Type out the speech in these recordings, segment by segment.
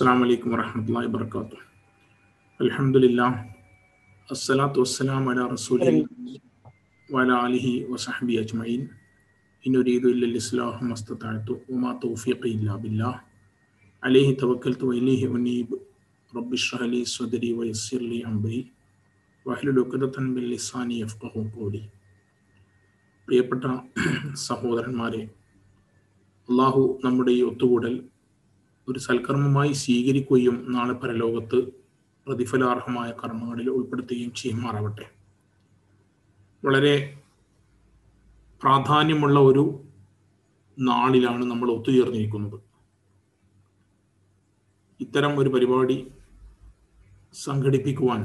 അസ്സാം വലൈക്കും വറഹമത്തല്ലാ വർക്കാത്തു അലഹമുല്ലാ അസ്സലാത്തു വസ്സലാം അല റസൂലി വല അലിഹി വസഹബി അജ്മഈൻ. ഇനുരീദു ഇല്ലൽ ഇസ്ലാഹു മസ്തതഅതു. വമാ തൗഫീഖി ഇല്ലാ ബില്ലാഹ്. അലൈഹി തവക്കൽതു വഇലൈഹി ഉനീബ്. റബ്ബി ഇശ്റഹ് ലി സ്വദരി വയസ്സിർ ലി അംരി. വഹ്ലുൽ ഉഖ്ദതൻ മിൻ ലിസാനി യഫ്ഖഹു ഖൗലി. പ്രിയപ്പെട്ട സഹോദരന്മാരെ അള്ളാഹു നമ്മുടെ ഈ ഒത്തുകൂടൽ ഒരു സൽക്കർമ്മമായി സ്വീകരിക്കുകയും നാളെ പരലോകത്ത് പ്രതിഫലാർഹമായ കർമ്മങ്ങളിൽ ഉൾപ്പെടുത്തുകയും ചെയ്യുമാറാവട്ടെ. വളരെ പ്രാധാന്യമുള്ള ഒരു നാളിലാണ് നമ്മൾ ഒത്തുചേർന്നിരിക്കുന്നത്. ഇത്തരം ഒരു പരിപാടി സംഘടിപ്പിക്കുവാൻ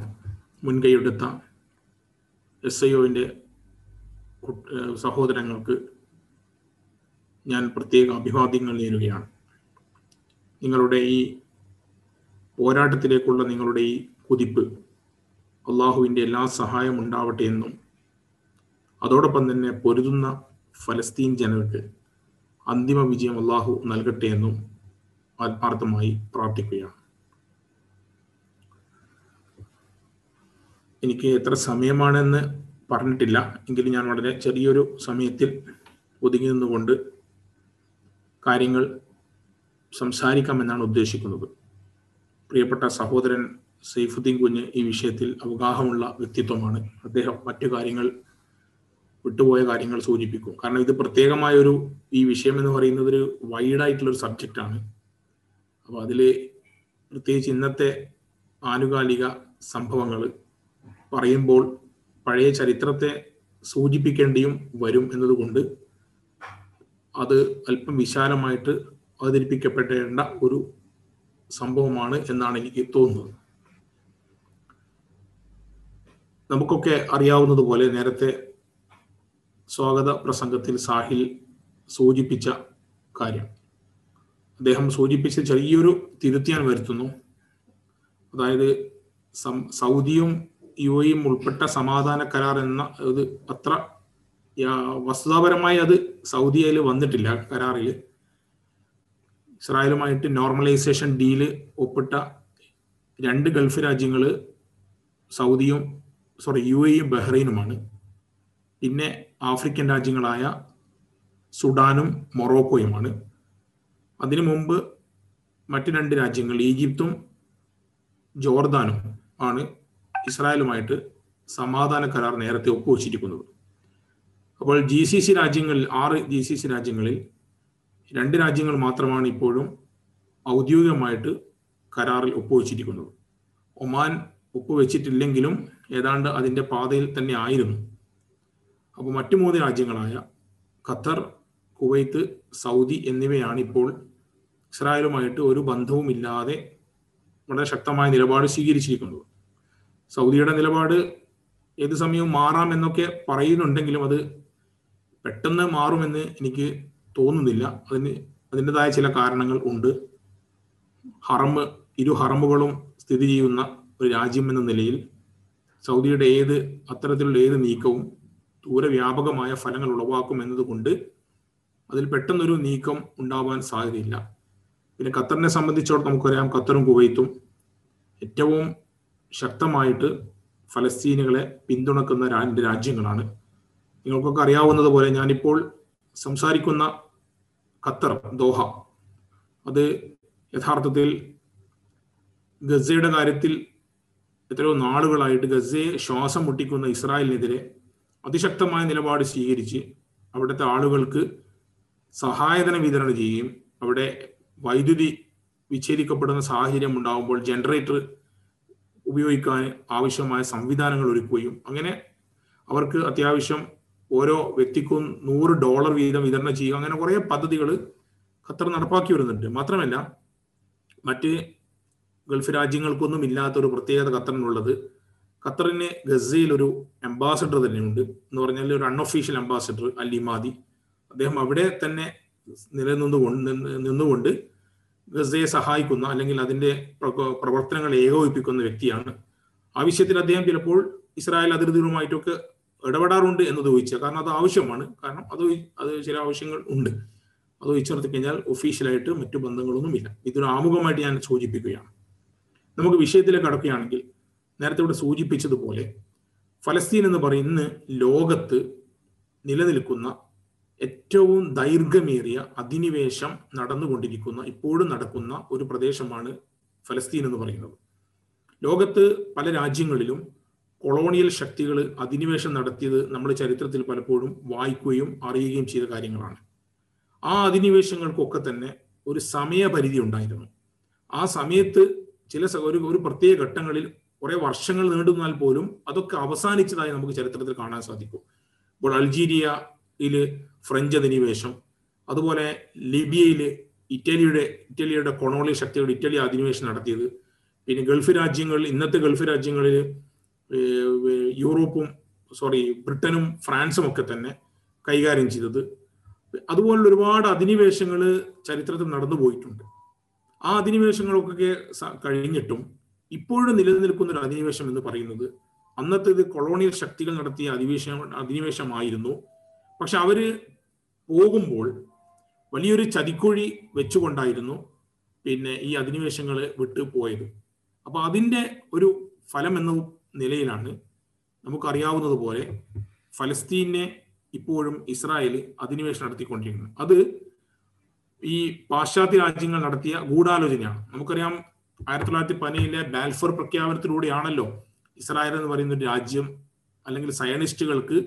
മുൻകൈയെടുത്ത എസ് ഐ ഒവിന്റെ സഹോദരങ്ങൾക്ക് ഞാൻ പ്രത്യേക അഭിവാദ്യങ്ങൾ നേരുകയാണ്. നിങ്ങളുടെ ഈ പോരാട്ടത്തിലേക്കുള്ള നിങ്ങളുടെ ഈ കുതിപ്പ് അള്ളാഹുവിന്റെ എല്ലാ സഹായം ഉണ്ടാവട്ടെ എന്നും അതോടൊപ്പം തന്നെ പൊരുതുന്ന ഫലസ്തീൻ ജനങ്ങൾക്ക് അന്തിമ വിജയം അള്ളാഹു നൽകട്ടെ എന്നും ആത്മാർത്ഥമായി പ്രാർത്ഥിക്കുകയാണ്. എനിക്ക് എത്ര സമയമാണെന്ന് പറഞ്ഞിട്ടില്ല. എങ്കിലും ഞാൻ വളരെ ചെറിയൊരു സമയത്തിൽ ഒതുങ്ങി നിന്നുകൊണ്ട് കാര്യങ്ങൾ സംസാരിക്കാമെന്നാണ് ഉദ്ദേശിക്കുന്നത് പ്രിയപ്പെട്ട സഹോദരൻ സൈഫുദ്ദീൻ കുഞ്ഞ് ഈ വിഷയത്തിൽ അവഗാഹമുള്ള വ്യക്തിത്വമാണ്. അദ്ദേഹം മറ്റു കാര്യങ്ങൾ വിട്ടുപോയ കാര്യങ്ങൾ സൂചിപ്പിക്കും. കാരണം ഇത് പ്രത്യേകമായ ഒരു ഈ വിഷയം എന്ന് പറയുന്നത് ഒരു വൈഡായിട്ടുള്ള ഒരു സബ്ജക്റ്റാണ്. അപ്പോൾ അതിൽ പ്രത്യേകിച്ച് ഇന്നത്തെ ആനുകാലിക സംഭവങ്ങൾ പറയുമ്പോൾ പഴയ ചരിത്രത്തെ സൂചിപ്പിക്കേണ്ടിയും വരും എന്നതുകൊണ്ട് അത് അല്പം വിശാലമായിട്ട് അവതരിപ്പിക്കപ്പെടേണ്ട ഒരു സംഭവമാണ് എന്നാണ് എനിക്ക് തോന്നുന്നത്. നമുക്കൊക്കെ അറിയാവുന്നതുപോലെ നേരത്തെ സ്വാഗത പ്രസംഗത്തിൽ സാഹിൽ സൂചിപ്പിച്ച കാര്യം. അദ്ദേഹം സൂചിപ്പിച്ച ചെറിയൊരു തിരുത്തിയാൻ വരുത്തുന്നു. അതായത് സൗദിയും യു എയും ഉൾപ്പെട്ട സമാധാന കരാർ എന്ന ഇത് അത്ര വസ്തുതാപരമായി അത് സൗദിയയിൽ വന്നിട്ടില്ല കരാറിൽ. ഇസ്രായേലുമായിട്ട് നോർമലൈസേഷൻ ഡീൽ ഒപ്പിട്ട രണ്ട് ഗൾഫ് രാജ്യങ്ങൾ സൗദിയും സോറി യു എയും ബഹ്റൈനുമാണ്. പിന്നെ ആഫ്രിക്കൻ രാജ്യങ്ങളായ സുഡാനും മൊറോക്കോയുമാണ്. അതിനു മുമ്പ് മറ്റ് രണ്ട് രാജ്യങ്ങൾ ഈജിപ്തും ജോർദാനും ആണ് ഇസ്രായേലുമായിട്ട് സമാധാന കരാർ നേരത്തെ ഒപ്പുവച്ചിരിക്കുന്നത്. അപ്പോൾ ജി സി സി രാജ്യങ്ങളിൽ ആറ് ജി സി സി രാജ്യങ്ങളിൽ രണ്ട് രാജ്യങ്ങൾ മാത്രമാണ് ഇപ്പോഴും ഔദ്യോഗികമായിട്ട് കരാറിൽ ഒപ്പുവെച്ചിരിക്കുന്നത്. ഒമാൻ ഒപ്പുവെച്ചിട്ടില്ലെങ്കിലും ഏതാണ്ട് അതിന്റെ പാതയിൽ തന്നെ ആയിരുന്നു. അപ്പോൾ മറ്റു മൂന്ന് രാജ്യങ്ങളായ ഖത്തർ കുവൈത്ത് സൗദി എന്നിവയാണ് ഇപ്പോൾ ഇസ്രായേലുമായിട്ട് ഒരു ബന്ധവുമില്ലാതെ വളരെ ശക്തമായ നിലപാട് സ്വീകരിച്ചിരിക്കുന്നത്. സൗദിയുടെ നിലപാട് ഏത് സമയവും മാറാം എന്നൊക്കെ പറയുന്നുണ്ടെങ്കിലും അത് പെട്ടെന്ന് മാറുമെന്ന് എനിക്ക് തോന്നുന്നില്ല. അതിന് അതിന്റെതായ ചില കാരണങ്ങൾ ഉണ്ട്. ഹറമ്പ് ഇരു ഹറമ്പുകളും സ്ഥിതി ചെയ്യുന്ന ഒരു രാജ്യം എന്ന നിലയിൽ സൗദിയുടെ ഏത് അത്തരത്തിലുള്ള ഏത് നീക്കവും ദൂരവ്യാപകമായ ഫലങ്ങൾ ഉളവാക്കും എന്നതുകൊണ്ട് അതിൽ പെട്ടെന്നൊരു നീക്കം ഉണ്ടാവാൻ സാധ്യതയില്ല. പിന്നെ ഖത്തറിനെ സംബന്ധിച്ചോളം നമുക്കറിയാം ഖത്തറും കുവൈത്തും ഏറ്റവും ശക്തമായിട്ട് ഫലസ്തീനുകളെ പിന്തുണക്കുന്ന രാജ്യങ്ങളാണ്. നിങ്ങൾക്കൊക്കെ അറിയാവുന്നതുപോലെ ഞാനിപ്പോൾ സംസാരിക്കുന്ന ഖത്തർ ദോഹ. അത് യഥാർത്ഥത്തിൽ ഗസയുടെ കാര്യത്തിൽ എത്രയോ നാളുകളായിട്ട് ഗസയെ ശ്വാസം മുട്ടിക്കുന്ന ഇസ്രായേലിനെതിരെ അതിശക്തമായ നിലപാട് സ്വീകരിച്ച് അവിടുത്തെ ആളുകൾക്ക് സഹായധനം വിതരണം ചെയ്യുകയും അവിടെ വൈദ്യുതി വിച്ഛേദിക്കപ്പെടുന്ന സാഹചര്യം ഉണ്ടാകുമ്പോൾ ജനറേറ്റർ ഉപയോഗിക്കാൻ ആവശ്യമായ സംവിധാനങ്ങൾ ഒരുക്കുകയും അങ്ങനെ അവർക്ക് അത്യാവശ്യം ഓരോ വ്യക്തിക്കും നൂറ് ഡോളർ വീതം വിതരണം ചെയ്യുക അങ്ങനെ കുറേ പദ്ധതികൾ ഖത്തർ നടപ്പാക്കി വരുന്നുണ്ട്. മാത്രമല്ല മറ്റ് ഗൾഫ് രാജ്യങ്ങൾക്കൊന്നും ഇല്ലാത്ത ഒരു പ്രത്യേകത ഖത്തറിനുള്ളത് ഖത്തറിന് ഗസയിൽ ഒരു അംബാസഡർ തന്നെയുണ്ട്. എന്ന് പറഞ്ഞാൽ ഒരു അൺഒഫീഷ്യൽ അംബാസഡർ അലിമാദി അദ്ദേഹം അവിടെ തന്നെ നിലനിന്നുകൊണ്ട് നിന്നുകൊണ്ട് ഗസയെ സഹായിക്കുന്ന അല്ലെങ്കിൽ അതിന്റെ പ്രവർത്തനങ്ങൾ ഏകോപിപ്പിക്കുന്ന വ്യക്തിയാണ്. ആവശ്യത്തിൽ അദ്ദേഹം ചിലപ്പോൾ ഇസ്രായേൽ അതിർത്തികളുമായിട്ടൊക്കെ ഇടപെടാറുണ്ട് എന്ന് ചോദിച്ചാൽ കാരണം അത് ആവശ്യമാണ്. കാരണം അത് അത് ചില ആവശ്യങ്ങൾ ഉണ്ട്. അത് ചോദിച്ചു കഴിഞ്ഞാൽ ഒഫീഷ്യലായിട്ട് മറ്റു ബന്ധങ്ങളൊന്നുമില്ല. ഇതൊരു ആമുഖമായിട്ട് ഞാൻ സൂചിപ്പിക്കുകയാണ്. നമുക്ക് വിഷയത്തിലേക്ക് കടക്കുകയാണെങ്കിൽ നേരത്തെ ഇവിടെ സൂചിപ്പിച്ചതുപോലെ ഫലസ്തീൻ എന്ന് പറയുന്ന ലോകത്ത് നിലനിൽക്കുന്ന ഏറ്റവും ദൈർഘ്യമേറിയ അധിനിവേശം നടന്നുകൊണ്ടിരിക്കുന്ന ഇപ്പോഴും നടക്കുന്ന ഒരു പ്രദേശമാണ് ഫലസ്തീൻ എന്ന് പറയുന്നത്. ലോകത്ത് പല രാജ്യങ്ങളിലും കൊളോണിയൽ ശക്തികൾ അധിനിവേശം നടത്തിയത് നമ്മൾ ചരിത്രത്തിൽ പലപ്പോഴും വായിക്കുകയും അറിയുകയും ചെയ്ത കാര്യങ്ങളാണ്. ആ അധിനിവേശങ്ങൾക്കൊക്കെ തന്നെ ഒരു സമയപരിധി ഉണ്ടായിരുന്നു. ആ സമയത്ത് ചില ഒരു ഒരു പ്രത്യേക ഘട്ടങ്ങളിൽ കുറെ വർഷങ്ങൾ നീണ്ടുന്നാൽ പോലും അതൊക്കെ അവസാനിച്ചതായി നമുക്ക് ചരിത്രത്തിൽ കാണാൻ സാധിക്കും. ഇപ്പോൾ അൾജീരിയയിൽ ഫ്രഞ്ച് അധിനിവേശം അതുപോലെ ലിബിയയിൽ ഇറ്റലിയുടെ ഇറ്റലിയുടെ കൊണോളി ശക്തികൾ ഇറ്റലി അധിനിവേശം നടത്തിയത് പിന്നെ ഗൾഫ് രാജ്യങ്ങളിൽ ഇന്നത്തെ ഗൾഫ് രാജ്യങ്ങളിൽ യൂറോപ്പും സോറി ബ്രിട്ടനും ഫ്രാൻസും ഒക്കെ തന്നെ കൈകാര്യം ചെയ്തത്. അതുപോലുള്ള ഒരുപാട് അധിനിവേശങ്ങൾ ചരിത്രത്തിൽ നടന്നു പോയിട്ടുണ്ട്. ആ അധിനിവേശങ്ങളൊക്കെ കഴിഞ്ഞിട്ടും ഇപ്പോഴും നിലനിൽക്കുന്ന ഒരു അധിനിവേശം എന്ന് പറയുന്നത് അന്നത്തെ ഇത് കൊളോണിയൽ ശക്തികൾ നടത്തിയ അധിവേശം അധിനിവേശമായിരുന്നു. പക്ഷെ അവർ പോകുമ്പോൾ വലിയൊരു ചതിക്കുഴി വെച്ചുകൊണ്ടായിരുന്നു പിന്നെ ഈ അധിനിവേശങ്ങൾ വിട്ടു പോയത് അപ്പൊ അതിന്റെ ഒരു ഫലം എന്ന നിലയിലാണ്. നമുക്കറിയാവുന്നതുപോലെ ഫലസ്തീനെ ഇപ്പോഴും ഇസ്രായേൽ അധിനിവേശം നടത്തിക്കൊണ്ടിരിക്കുന്നത് അത് ഈ പാശ്ചാത്യ രാജ്യങ്ങൾ നടത്തിയ ഗൂഢാലോചനയാണ്. നമുക്കറിയാം ആയിരത്തി തൊള്ളായിരത്തി പതിനേഴിലെ ബാൽഫർ പ്രഖ്യാപനത്തിലൂടെയാണല്ലോ ഇസ്രായേൽ എന്ന് പറയുന്ന ഒരു രാജ്യം അല്ലെങ്കിൽ സയനിസ്റ്റുകൾക്ക്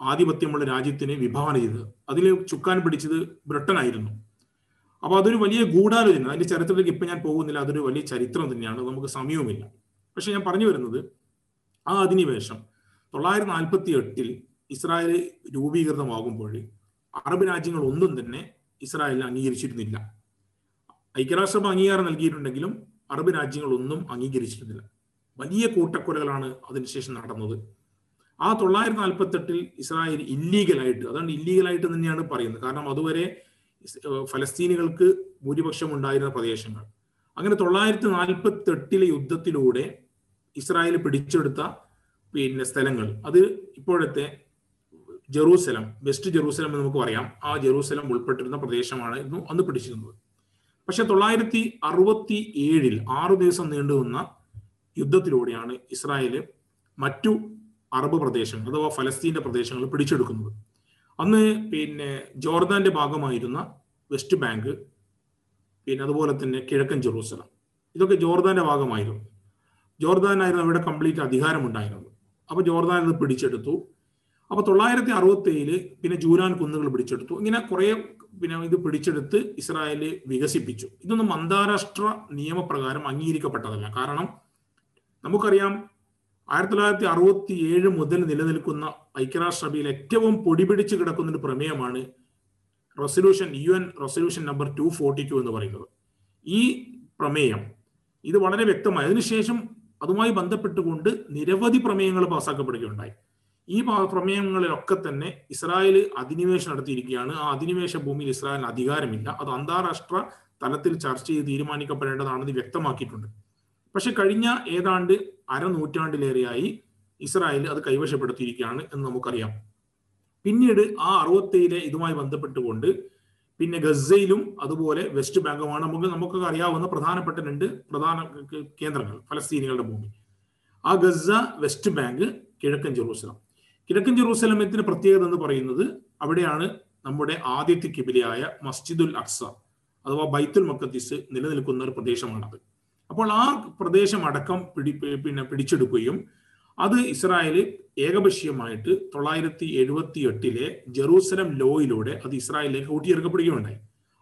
ആധിപത്യമുള്ള രാജ്യത്തിനെ വിഭാവന ചെയ്തത്. അതിൽ ചുക്കാൻ പിടിച്ചത് ബ്രിട്ടൻ ആയിരുന്നു. അപ്പൊ അതൊരു വലിയ ഗൂഢാലോചന. അതിന്റെ ചരിത്രത്തിലേക്ക് ഇപ്പൊ ഞാൻ പോകുന്നില്ല. അതൊരു വലിയ ചരിത്രം തന്നെയാണ്. നമുക്ക് സമയവുമില്ല. പക്ഷെ ഞാൻ പറഞ്ഞു വരുന്നത് ആ അധിനിവേശം തൊള്ളായിരത്തി നാൽപ്പത്തി എട്ടിൽ ഇസ്രായേൽ രൂപീകൃതമാകുമ്പോൾ അറബ് രാജ്യങ്ങൾ ഒന്നും തന്നെ ഇസ്രായേലിനെ അംഗീകരിച്ചിരുന്നില്ല. ഐക്യരാഷ്ട്രസഭ അംഗീകാരം നൽകിയിട്ടുണ്ടെങ്കിലും അറബ് രാജ്യങ്ങൾ ഒന്നും അംഗീകരിച്ചിരുന്നില്ല. വലിയ കൂട്ടക്കൊലകളാണ് അതിനുശേഷം നടന്നത്. ആ തൊള്ളായിരത്തി നാൽപ്പത്തി എട്ടിൽ ഇസ്രായേൽ ഇല്ലീഗലായിട്ട് അതാണ് ഇല്ലീഗലായിട്ട് തന്നെയാണ് പറയുന്നത്. കാരണം അതുവരെ ഫലസ്തീനികൾക്ക് ഭൂരിപക്ഷം ഉണ്ടായിരുന്ന പ്രദേശങ്ങൾ. അങ്ങനെ തൊള്ളായിരത്തി നാൽപ്പത്തി എട്ടിലെ യുദ്ധത്തിലൂടെ ഇസ്രായേൽ പിടിച്ചെടുത്ത പിന്നെ സ്ഥലങ്ങൾ. അത് ഇപ്പോഴത്തെ ജെറൂസലം വെസ്റ്റ് ജെറൂസലം എന്ന് നമുക്ക് പറയാം. ആ ജെറൂസലം ഉൾപ്പെട്ടിരുന്ന പ്രദേശമാണ് പ്രദേശമായിരുന്നു അന്ന് പിടിച്ചിരുന്നത്. പക്ഷെ തൊള്ളായിരത്തി അറുപത്തി ഏഴിൽ ആറു ദിവസം നീണ്ടുനിന്ന യുദ്ധത്തിലൂടെയാണ് ഇസ്രായേൽ മറ്റു അറബ് പ്രദേശങ്ങൾ അഥവാ ഫലസ്തീന്റെ പ്രദേശങ്ങൾ പിടിച്ചെടുക്കുന്നത്. അന്ന് പിന്നെ ജോർദാന്റെ ഭാഗമായിരുന്ന വെസ്റ്റ് ബാങ്ക് പിന്നെ അതുപോലെ തന്നെ കിഴക്കൻ ജെറൂസലം. ഇതൊക്കെ ജോർദാന്റെ ഭാഗമായിരുന്നു. ജോർദാനായിരുന്നു അവിടെ കംപ്ലീറ്റ് അധികാരമുണ്ടായിരുന്നത്. അപ്പൊ ജോർദാൻ അത് പിടിച്ചെടുത്തു. അപ്പൊ തൊള്ളായിരത്തി അറുപത്തി ഏഴിൽ പിന്നെ ജൂരാൻ കുന്നുകൾ പിടിച്ചെടുത്തു. ഇങ്ങനെ കുറെ പിന്നെ ഇത് പിടിച്ചെടുത്ത് ഇസ്രായേൽ വികസിപ്പിച്ചു. ഇതൊന്നും അന്താരാഷ്ട്ര നിയമപ്രകാരം അംഗീകരിക്കപ്പെട്ടതല്ല. കാരണം നമുക്കറിയാം ആയിരത്തി തൊള്ളായിരത്തി അറുപത്തി ഏഴ് മുതൽ നിലനിൽക്കുന്ന ഐക്യരാഷ്ട്രസഭയിൽ ഏറ്റവും പൊടിപിടിച്ച് കിടക്കുന്ന ഒരു പ്രമേയമാണ് resolution U N resolution number two forty two എന്ന് പറയുന്നത്. ഈ പ്രമേയം ഇത് വളരെ വ്യക്തമായി. അതിനുശേഷം അതുമായി ബന്ധപ്പെട്ടുകൊണ്ട് നിരവധി പ്രമേയങ്ങൾ പാസ്സാക്കപ്പെടുകയുണ്ടായി ഈ പ്രമേയങ്ങളിലൊക്കെ തന്നെ ഇസ്രായേൽ അധിനിവേശം നടത്തിയിരിക്കുകയാണ്. ആ അധിനിവേശ ഭൂമിയിൽ ഇസ്രായേലിന് അധികാരമില്ല. അത് അന്താരാഷ്ട്ര തലത്തിൽ ചർച്ച ചെയ്ത് തീരുമാനിക്കപ്പെടേണ്ടതാണെന്ന് വ്യക്തമാക്കിയിട്ടുണ്ട്. പക്ഷെ കഴിഞ്ഞ ഏതാണ്ട് അരനൂറ്റാണ്ടിലേറെയായി ഇസ്രായേൽ അത് കൈവശപ്പെടുത്തിയിരിക്കുകയാണ് എന്ന് നമുക്കറിയാം. പിന്നീട് ആ അറുപത്തേഴിലെ ഇതുമായി ബന്ധപ്പെട്ടുകൊണ്ട് പിന്നെ ഗസയിലും അതുപോലെ വെസ്റ്റ് ബാങ്കുമാണ്. നമുക്ക് നമുക്കൊക്കെ അറിയാവുന്ന പ്രധാനപ്പെട്ട രണ്ട് പ്രധാന കേന്ദ്രങ്ങൾ ഫലസ്തീനികളുടെ ഭൂമി. ആ ഗസ വെസ്റ്റ് ബാങ്ക് കിഴക്കൻ ജെറൂസലം. കിഴക്കൻ ജെറൂസലമത്തിന് പ്രത്യേകത എന്ന് പറയുന്നത് അവിടെയാണ് നമ്മുടെ ആദ്യത്തെ കിബിലയായ മസ്ജിദുൽ അക്സ അഥവാ ബൈത്തുൽ മക്കത്തീസ് നിലനിൽക്കുന്ന ഒരു പ്രദേശമാണത്. അപ്പോൾ ആ പ്രദേശം അടക്കം പിടി പിന്നെ പിടിച്ചെടുക്കുകയും അത് ഇസ്രായേൽ ഏകപക്ഷീയമായിട്ട് തൊള്ളായിരത്തി എഴുപത്തി എട്ടിലെ ജെറൂസലം ലോയിലൂടെ അത് ഇസ്രായേലിലേക്ക് കൂട്ടിച്ചേർക്കപ്പെടുകയുണ്ടായി.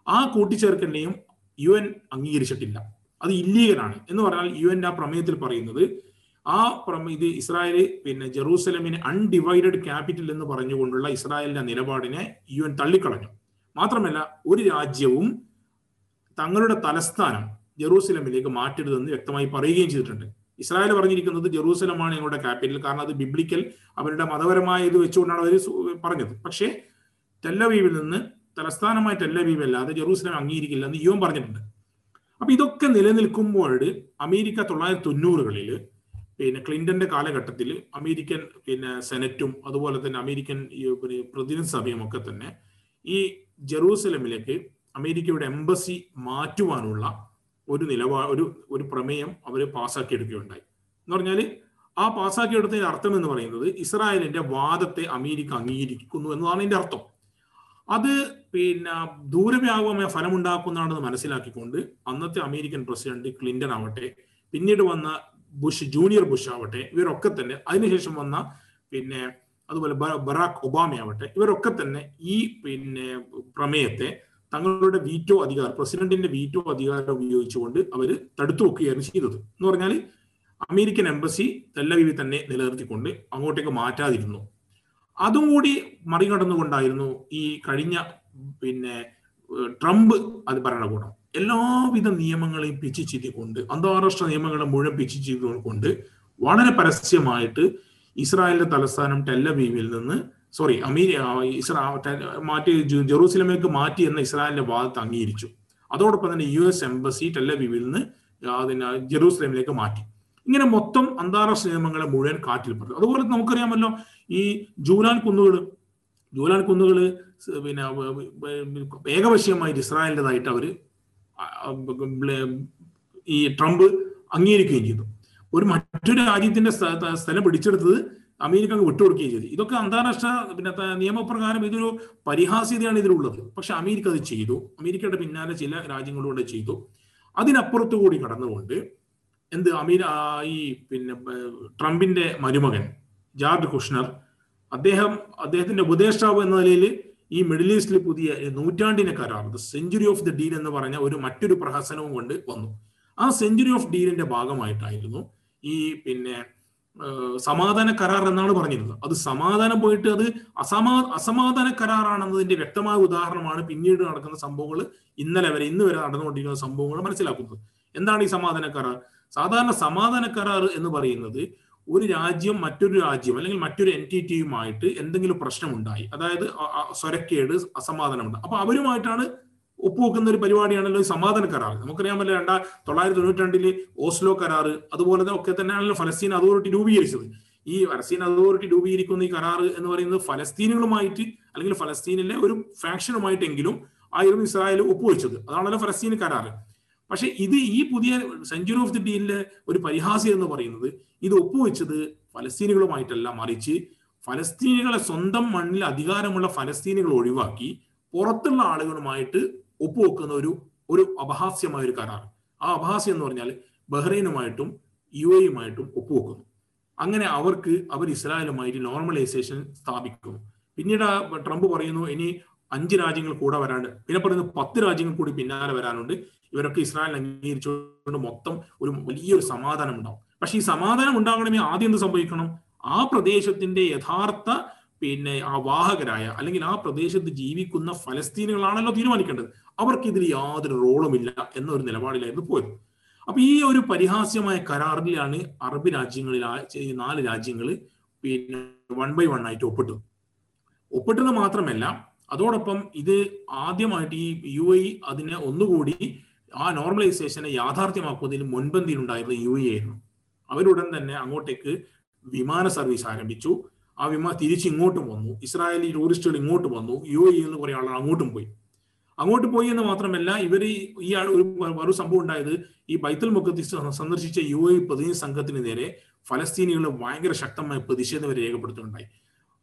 ആ കൂട്ടിച്ചേർക്കലിനെയും യു എൻ അംഗീകരിച്ചിട്ടില്ല. അത് ഇല്ലീഗലാണ്. എന്ന് പറഞ്ഞാൽ യു എൻ ആ പ്രമേയത്തിൽ പറയുന്നത് ആ ഇത് ഇസ്രായേൽ പിന്നെ ജെറൂസലമിന് അൺഡിവൈഡഡ് ക്യാപിറ്റൽ എന്ന് പറഞ്ഞുകൊണ്ടുള്ള ഇസ്രായേലിന്റെ നിലപാടിനെ യു എൻ തള്ളിക്കളഞ്ഞു. മാത്രമല്ല ഒരു രാജ്യവും തങ്ങളുടെ തലസ്ഥാനം ജെറൂസലമിലേക്ക് മാറ്റരുതെന്ന് വ്യക്തമായി പറയുകയും ചെയ്തിട്ടുണ്ട്. ഇസ്രായേൽ പറഞ്ഞിരിക്കുന്നത് ജെറൂസലമാണ് ഞങ്ങളുടെ ക്യാപിറ്റൽ. കാരണം അത് ബിബ്ലിക്കൽ അവരുടെ മതപരമായ ഇത് വെച്ചുകൊണ്ടാണ് അവർ പറഞ്ഞത്. പക്ഷേ ടെല്ലവീവിൽ നിന്ന് തലസ്ഥാനമായ ടെല്ലവീവ് അല്ലാതെ ജെറൂസലം അംഗീകരിക്കില്ല എന്ന് ഇയോം പറഞ്ഞിട്ടുണ്ട്. അപ്പൊ ഇതൊക്കെ നിലനിൽക്കുമ്പോൾ അമേരിക്ക തൊള്ളായിരത്തി തൊണ്ണൂറുകളിൽ പിന്നെ ക്ലിന്റന്റെ കാലഘട്ടത്തിൽ അമേരിക്കൻ പിന്നെ സെനറ്റും അതുപോലെ തന്നെ അമേരിക്കൻ പ്രതിനിധി സഭയും ഒക്കെ തന്നെ ഈ ജെറൂസലമിലേക്ക് അമേരിക്കയുടെ എംബസി മാറ്റുവാനുള്ള ഒരു നിലപാട് ഒരു ഒരു പ്രമേയം അവർ പാസ്സാക്കി എടുക്കുകയുണ്ടായി എന്ന് പറഞ്ഞാൽ ആ പാസ്സാക്കിയെടുത്തതിന്റെ അർത്ഥം എന്ന് പറയുന്നത് ഇസ്രായേലിന്റെ വാദത്തെ അമേരിക്ക അംഗീകരിക്കുന്നു എന്നതാണ് അതിന്റെ അർത്ഥം. അത് പിന്നെ ദൂരവ്യാപകമായ ഫലമുണ്ടാക്കുന്നതാണെന്ന് മനസ്സിലാക്കിക്കൊണ്ട് അന്നത്തെ അമേരിക്കൻ പ്രസിഡന്റ് ക്ലിന്റൺ ആവട്ടെ പിന്നീട് വന്ന ബുഷ് ജൂനിയർ ബുഷ് ആവട്ടെ ഇവരൊക്കെ തന്നെ അതിനുശേഷം വന്ന പിന്നെ അതുപോലെ ബറാക്ക് ഒബാമയാവട്ടെ ഇവരൊക്കെ തന്നെ ഈ പിന്നെ പ്രമേയത്തെ തങ്ങളുടെ വീറ്റോ അധികാരം പ്രസിഡന്റിന്റെ വീറ്റോ അധികാരം ഉപയോഗിച്ചുകൊണ്ട് അവർ തടുത്തു വെക്കുകയാണ് ചെയ്തത്. എന്ന് പറഞ്ഞാൽ അമേരിക്കൻ എംബസി തെല്ലവിവി തന്നെ നിലനിർത്തിക്കൊണ്ട് അങ്ങോട്ടേക്ക് മാറ്റാതിരുന്നു. അതും കൂടി മറികടന്നുകൊണ്ടായിരുന്നു ഈ കഴിഞ്ഞ പിന്നെ ട്രംപ് അത് ഭരണകൂടം. എല്ലാവിധ നിയമങ്ങളെയും പിച്ചു ചെയ്തുകൊണ്ട് അന്താരാഷ്ട്ര നിയമങ്ങളെ മുഴുവൻ പിച്ചു ചെയ്തുകൊണ്ട് വളരെ പരസ്യമായിട്ട് ഇസ്രായേലിന്റെ തലസ്ഥാനം ടെല്ലവീവിൽ നിന്ന് സോറി അമീരി ഇസ്രാ മാറ്റി ജെറൂസലമേക്ക് മാറ്റി എന്ന ഇസ്രായേലിന്റെ വാദത്തെ അംഗീകരിച്ചു. അതോടൊപ്പം തന്നെ യു എസ് എംബസി ടെല്ലവീവിൽ നിന്ന് അതിന് ജെറൂസലേമിലേക്ക് മാറ്റി. ഇങ്ങനെ മൊത്തം അന്താരാഷ്ട്ര നിയമങ്ങളെ മുഴുവൻ കാറ്റിൽ പറഞ്ഞു അതുപോലെ നമുക്കറിയാമല്ലോ ഈ ജൂലാൻ കുന്നുകൾ ജൂലാൻ കുന്നുകൾ പിന്നെ ഏകപക്ഷീയമായിട്ട് ഇസ്രായേലിന്റെതായിട്ട് അവർ ഈ ട്രംപ് അംഗീകരിക്കുകയും ചെയ്തു. ഒരു മറ്റൊരു രാജ്യത്തിന്റെ സ്ഥലം പിടിച്ചെടുത്തത് അമേരിക്ക അങ്ങ് വിട്ടുകൊടുക്കുകയും ചെയ്തു. ഇതൊക്കെ അന്താരാഷ്ട്ര പിന്നെ നിയമപ്രകാരം ഇതൊരു പരിഹാസ്യതയാണ് ഇതിലുള്ളത്. പക്ഷെ അമേരിക്ക അത് ചെയ്തു. അമേരിക്കയുടെ പിന്നാലെ ചില രാജ്യങ്ങളിലൂടെ ചെയ്തു. അതിനപ്പുറത്തു കൂടി കടന്നുകൊണ്ട് എന്ത് അമീർ ഈ പിന്നെ ട്രംപിന്റെ മരുമകൻ ജാർജ് കുഷ്ണർ അദ്ദേഹം അദ്ദേഹത്തിന്റെ ഉപദേഷ്ടാവ് എന്ന നിലയിൽ ഈ മിഡിൽ ഈസ്റ്റിൽ പുതിയ നൂറ്റാണ്ടിനെ കരാർ the century of the deal എന്ന് പറഞ്ഞ ഒരു മറ്റൊരു പ്രഹസനവും കൊണ്ട് വന്നു. ആ സെഞ്ചുറി ഓഫ് ഡീലിന്റെ ഭാഗമായിട്ടായിരുന്നു ഈ പിന്നെ സമാധാന കരാർ എന്നാണ് പറഞ്ഞിരുന്നത്. അത് സമാധാനം പോയിട്ട് അത് അസമാ അസമാധാന കരാറാണെന്നതിന്റെ വ്യക്തമായ ഉദാഹരണമാണ് പിന്നീട് നടക്കുന്ന സംഭവങ്ങൾ ഇന്നലെ വരെ ഇന്ന് വരെ നടന്നുകൊണ്ടിരിക്കുന്ന സംഭവങ്ങൾ മനസ്സിലാക്കുന്നത്. എന്താണ് ഈ സമാധാന കരാർ? സാധാരണ സമാധാന കരാർ എന്ന് പറയുന്നത് ഒരു രാജ്യം മറ്റൊരു രാജ്യം അല്ലെങ്കിൽ മറ്റൊരു എന്റിറ്റിയുമായിട്ട് എന്തെങ്കിലും പ്രശ്നമുണ്ടായി. അതായത് സ്വരക്കേട് അസമാധാനമുണ്ട്. അപ്പൊ അവരുമായിട്ടാണ് ഒപ്പുവെക്കുന്ന ഒരു പരിപാടിയാണല്ലോ ഈ സമാധാന കരാർ. നമുക്കറിയാമല്ലോ രണ്ടാ തൊള്ളായിരത്തി തൊണ്ണൂറ്റി രണ്ടിൽ ഓസ്ലോ കരാർ അതുപോലെ തന്നെ ഒക്കെ തന്നെയാണല്ലോ ഫലസ്തീൻ അതോറിറ്റി രൂപീകരിച്ചത്. ഈ ഫലസ്തീൻ അതോറിറ്റി രൂപീകരിക്കുന്ന ഈ കരാർ എന്ന് പറയുന്നത് ഫലസ്തീനുകളുമായിട്ട് അല്ലെങ്കിൽ ഫലസ്തീനിലെ ഒരു ഫാക്ഷനുമായിട്ടെങ്കിലും ആയിരുന്നു ഇസ്രായേൽ ഒപ്പുവെച്ചത്. അതാണല്ലോ ഫലസ്തീൻ കരാർ. പക്ഷെ ഇത് ഈ പുതിയ സെഞ്ചുറി ഓഫ് ദി ഡീലിലെ ഒരു പരിഹാസ്യം എന്ന് പറയുന്നത് ഇത് ഒപ്പുവെച്ചത് ഫലസ്തീനുകളുമായിട്ടല്ല മറിച്ച് ഫലസ്തീനികളെ സ്വന്തം മണ്ണിൽ അധികാരമുള്ള ഫലസ്തീനുകൾ ഒഴിവാക്കി പുറത്തുള്ള ആളുകളുമായിട്ട് ഒപ്പുവെക്കുന്ന ഒരു ഒരു അപഹാസ്യമായ ഒരു കരാർ. ആ അപഹാസ്യം എന്ന് പറഞ്ഞാൽ ബഹ്റൈനുമായിട്ടും യു എയുമായിട്ടും ഒപ്പുവെക്കുന്നു. അങ്ങനെ അവർക്ക് അവർ ഇസ്രായേലുമായിട്ട് നോർമലൈസേഷൻ സ്ഥാപിക്കുന്നു. പിന്നീട് ട്രംപ് പറയുന്നു ഇനി അഞ്ച് രാജ്യങ്ങൾ കൂടെ വരാണ്ട്. പിന്നെ പറയുന്നു പത്ത് രാജ്യങ്ങൾ കൂടി പിന്നാലെ വരാനുണ്ട്. ഇവരൊക്കെ ഇസ്രായേൽ അംഗീകരിച്ചുകൊണ്ട് മൊത്തം ഒരു വലിയൊരു സമാധാനം ഉണ്ടാവും. പക്ഷെ ഈ സമാധാനം ഉണ്ടാകണമെങ്കിൽ ആദ്യം എന്ത് സംഭവിക്കണം? ആ പ്രദേശത്തിന്റെ യഥാർത്ഥ പിന്നെ ആ വാഹകരായ അല്ലെങ്കിൽ ആ പ്രദേശത്ത് ജീവിക്കുന്ന ഫലസ്തീനുകളാണല്ലോ തീരുമാനിക്കേണ്ടത്. അവർക്ക് ഇതിൽ യാതൊരു റോളുമില്ല എന്നൊരു നിലപാടിലായിരുന്നു പോയത്. അപ്പൊ ഈ ഒരു പരിഹാസ്യമായ കരാറിലാണ് അറബ് രാജ്യങ്ങളിൽ നാല് രാജ്യങ്ങൾ പിന്നെ വൺ ബൈ വൺ ആയിട്ട് ഒപ്പിട്ടു ഒപ്പിട്ടത് മാത്രമല്ല അതോടൊപ്പം ഇത് ആദ്യമായിട്ട് ഈ യു എ അതിനെ ഒന്നുകൂടി ആ നോർമലൈസേഷനെ യാഥാർത്ഥ്യമാക്കുന്നതിന് മുൻപന്തിയിലുണ്ടായിരുന്ന യു എ ആയിരുന്നു. അവരുടൻ തന്നെ അങ്ങോട്ടേക്ക് വിമാന സർവീസ് ആരംഭിച്ചു. ആ വിമാനം തിരിച്ച് ഇങ്ങോട്ടും വന്നു. ഇസ്രായേലി ടൂറിസ്റ്റുകൾ ഇങ്ങോട്ട് വന്നു. യു എ എന്ന് കുറെ ആളുകൾ അങ്ങോട്ടും പോയി. അങ്ങോട്ട് പോയി എന്ന് മാത്രമല്ല ഇവർ ഈ ഒരു ഒരു സംഭവം ഉണ്ടായത് ഈ ബൈത്തൽ മുഖത്ത് സന്ദർശിച്ച യു എ പ്രതിനിധി സംഘത്തിന് നേരെ ഫലസ്തീനികൾ ഭയങ്കര ശക്തമായ പ്രതിഷേധം വരെ രേഖപ്പെടുത്തുന്നുണ്ടായി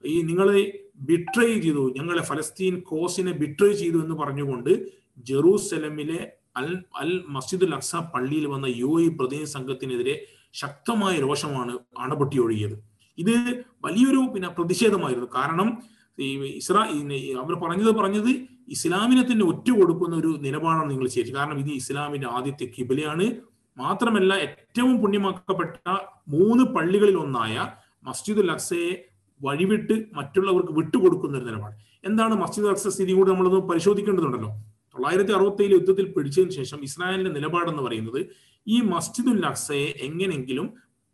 ഈ നിങ്ങളെ ബിട്രേ ചെയ്തു ഞങ്ങളെ ഫലസ്തീൻ കോസിനെ ബിട്രേ ചെയ്തു എന്ന് പറഞ്ഞുകൊണ്ട് ജെറൂസലമിലെ അൽ അൽ മസ്ജിദുൽ അക്സ പള്ളിയിൽ വന്ന യു എ പ്രതിനിധി സംഘത്തിനെതിരെ ശക്തമായ രോഷമാണ് അണപൊട്ടി ഒഴുകിയത്. ഇത് വലിയൊരു പിന്നെ പ്രതിഷേധമായിരുന്നു. കാരണം ഈ ഇസ്രാ അവർ പറഞ്ഞത് പറഞ്ഞത് ഇസ്ലാമിനെ തന്നെ ഒറ്റ കൊടുക്കുന്ന ഒരു നിലപാടാണ് നിങ്ങൾ ചെയ്തത് കാരണം ഇത് ഇസ്ലാമിന്റെ ആദ്യത്തെ കിബിലയാണ്. മാത്രമല്ല ഏറ്റവും പുണ്യമാക്കപ്പെട്ട മൂന്ന് പള്ളികളിൽ ഒന്നായ മസ്ജിദുൽ അക്സയെ വഴിവിട്ട് മറ്റുള്ളവർക്ക് വിട്ടുകൊടുക്കുന്ന ഒരു നിലപാട്. എന്താണ് മസ്ജിദ് അക്സ സ്ഥിതി കൂടി നമ്മളൊന്ന് പരിശോധിക്കേണ്ടതുണ്ടല്ലോ? തൊള്ളായിരത്തി അറുപത്തി ഏഴ് യുദ്ധത്തിൽ പിടിച്ചതിന് ശേഷം ഇസ്രായേലിന്റെ നിലപാടെന്ന് പറയുന്നത് ഈ മസ്ജിദുൽ അക്സയെ എങ്ങനെങ്കിലും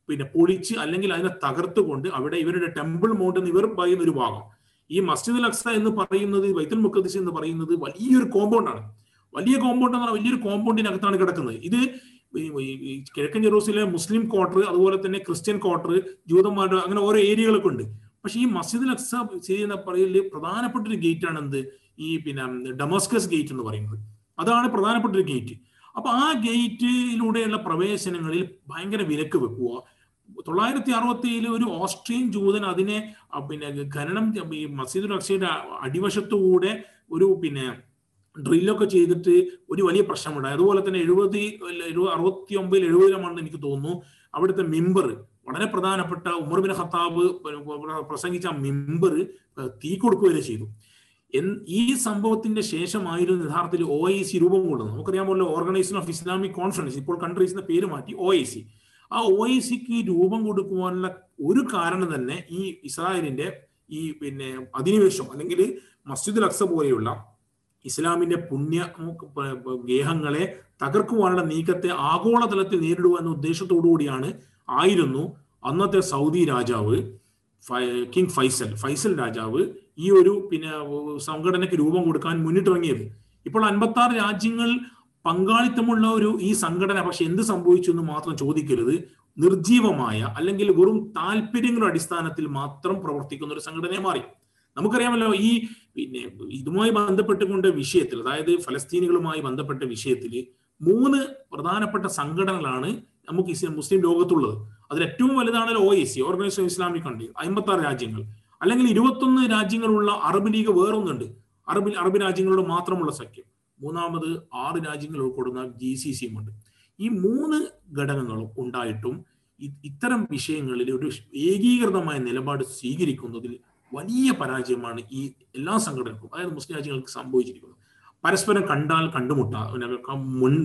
പിന്നെ പൊളിച്ച് അല്ലെങ്കിൽ അതിനെ തകർത്തുകൊണ്ട് അവിടെ ഇവരുടെ ടെമ്പിൾ മൗണ്ട് ഇവർ പറയുന്ന ഒരു ഭാഗം. ഈ മസ്ജിദ് അക്സ എന്ന് പറയുന്നത് വൈത്തുൽ മുഖദ്സ് എന്ന് പറയുന്നത് വലിയൊരു കോമ്പൗണ്ടാണ് വലിയ കോമ്പൗണ്ട് എന്ന് പറഞ്ഞാൽ വലിയൊരു കോമ്പൗണ്ടിനകത്താണ് കിടക്കുന്നത്. ഇത് കിഴക്കൻ ജെറൂസലെ മുസ്ലിം ക്വാർട്ടർ അതുപോലെ തന്നെ ക്രിസ്ത്യൻ ക്വാർട്ടർ ജൂതന്മാരുടെ അങ്ങനെ ഓരോ ഏരിയകളൊക്കെ ഉണ്ട്. പക്ഷെ ഈ മസ്ജിദ് അക്സ ചെയ്യുന്ന പറയൽ പ്രധാനപ്പെട്ട ഒരു ഗേറ്റ് ആണ് എന്ത്? ഈ പിന്നെ ഡമസ്കസ് ഗേറ്റ് എന്ന് പറയുന്നത്. അതാണ് പ്രധാനപ്പെട്ട ഒരു ഗേറ്റ് അപ്പൊ ആ ഗേറ്റിലൂടെയുള്ള പ്രവേശനങ്ങളിൽ ഭയങ്കര വിലക്ക് വെക്കുക തൊള്ളായിരത്തി അറുപത്തി ഏഴിൽ ഒരു ഓസ്ട്രിയൻ ജൂതൻ അതിനെ പിന്നെ ഖനനം ഈ മസീദുൽ അക്സയുടെ അടിവശത്തുകൂടെ ഒരു പിന്നെ ഡ്രില്ലൊക്കെ ചെയ്തിട്ട് ഒരു വലിയ പ്രശ്നമുണ്ടായി അതുപോലെ തന്നെ എഴുപത് അറുപത്തി ഒമ്പതിൽ എഴുപതിലുമാണെന്ന് എനിക്ക് തോന്നുന്നു. അവിടുത്തെ മെമ്പർ വളരെ പ്രധാനപ്പെട്ട ഉമർ ബിൻ ഖത്താബ് പ്രസംഗിച്ച മെമ്പർ തീ കൊടുക്കുകയും ചെയ്തു. ഈ സംഭവത്തിന്റെ ശേഷമായിരുന്നു യഥാർത്ഥത്തിൽ ഒ ഐ സി രൂപം കൊള്ളുന്നത്. നമുക്കറിയാൻ പോലെ ഓർഗനൈസേഷൻ ഓഫ് ഇസ്ലാമിക് കോൺഫറൻസ് ഇപ്പോൾ കൺട്രീസിന്റെ പേര് മാറ്റി ഒ ഐ സി ആ ഒ ഐ സിക്ക് രൂപം കൊടുക്കുവാനുള്ള ഒരു കാരണം തന്നെ ഈ ഇസ്രായേലിന്റെ ഈ പിന്നെ അധിനിവേശം അല്ലെങ്കിൽ മസ്ജിദ് അക്സ പോലെയുള്ള ഇസ്ലാമിന്റെ പുണ്യ ഗേഹങ്ങളെ തകർക്കുവാനുള്ള നീക്കത്തെ ആഗോളതലത്തിൽ നേരിടുക എന്ന ഉദ്ദേശത്തോടു കൂടിയാണ് ആയിരുന്നു അന്നത്തെ സൗദി രാജാവ് കിങ് ഫൈസൽ ഫൈസൽ രാജാവ് ഈ ഒരു പിന്നെ സംഘടനയ്ക്ക് രൂപം കൊടുക്കാൻ മുന്നിട്ടിറങ്ങിയത്. ഇപ്പോൾ അൻപത്തി ആറ് രാജ്യങ്ങൾ പങ്കാളിത്തമുള്ള ഒരു ഈ സംഘടന പക്ഷെ എന്ത് സംഭവിച്ചു എന്ന് മാത്രം ചോദിക്കരുത്. നിർജീവമായ അല്ലെങ്കിൽ വെറും താല്പര്യങ്ങളുടെ അടിസ്ഥാനത്തിൽ മാത്രം പ്രവർത്തിക്കുന്ന ഒരു സംഘടനയെ മാറി. നമുക്കറിയാമല്ലോ ഈ പിന്നെ ഇതുമായി ബന്ധപ്പെട്ടുകൊണ്ട് വിഷയത്തിൽ അതായത് ഫലസ്തീനികളുമായി ബന്ധപ്പെട്ട വിഷയത്തിൽ മൂന്ന് പ്രധാനപ്പെട്ട സംഘടനകളാണ് നമുക്ക് മുസ്ലിം ലോകത്തുള്ളത്. അതിൽ ഏറ്റവും വലുതാണ് O I C organisation Islamic country അമ്പത്തി ആറ് രാജ്യങ്ങൾ. അല്ലെങ്കിൽ ഇരുപത്തൊന്ന് രാജ്യങ്ങളുള്ള അറബ് ലീഗ് വേറൊന്നുണ്ട്. അറബ് അറബ് രാജ്യങ്ങളോട് മാത്രമുള്ള സഖ്യം. മൂന്നാമത് ആറ് രാജ്യങ്ങൾ ഉൾക്കൊള്ളുന്ന ജി സി സിയും ഉണ്ട് ഈ മൂന്ന് ഘടകങ്ങളും ഉണ്ടായിട്ടും ഇത്തരം വിഷയങ്ങളിൽ ഒരു ഏകീകൃതമായ നിലപാട് സ്വീകരിക്കുന്നതിൽ വലിയ പരാജയമാണ് ഈ എല്ലാ സംഘടനകൾക്കും അതായത് മുസ്ലിം രാജ്യങ്ങൾക്ക് സംഭവിച്ചിരിക്കുന്നത്. പരസ്പരം കണ്ടാൽ കണ്ടുമുട്ടാ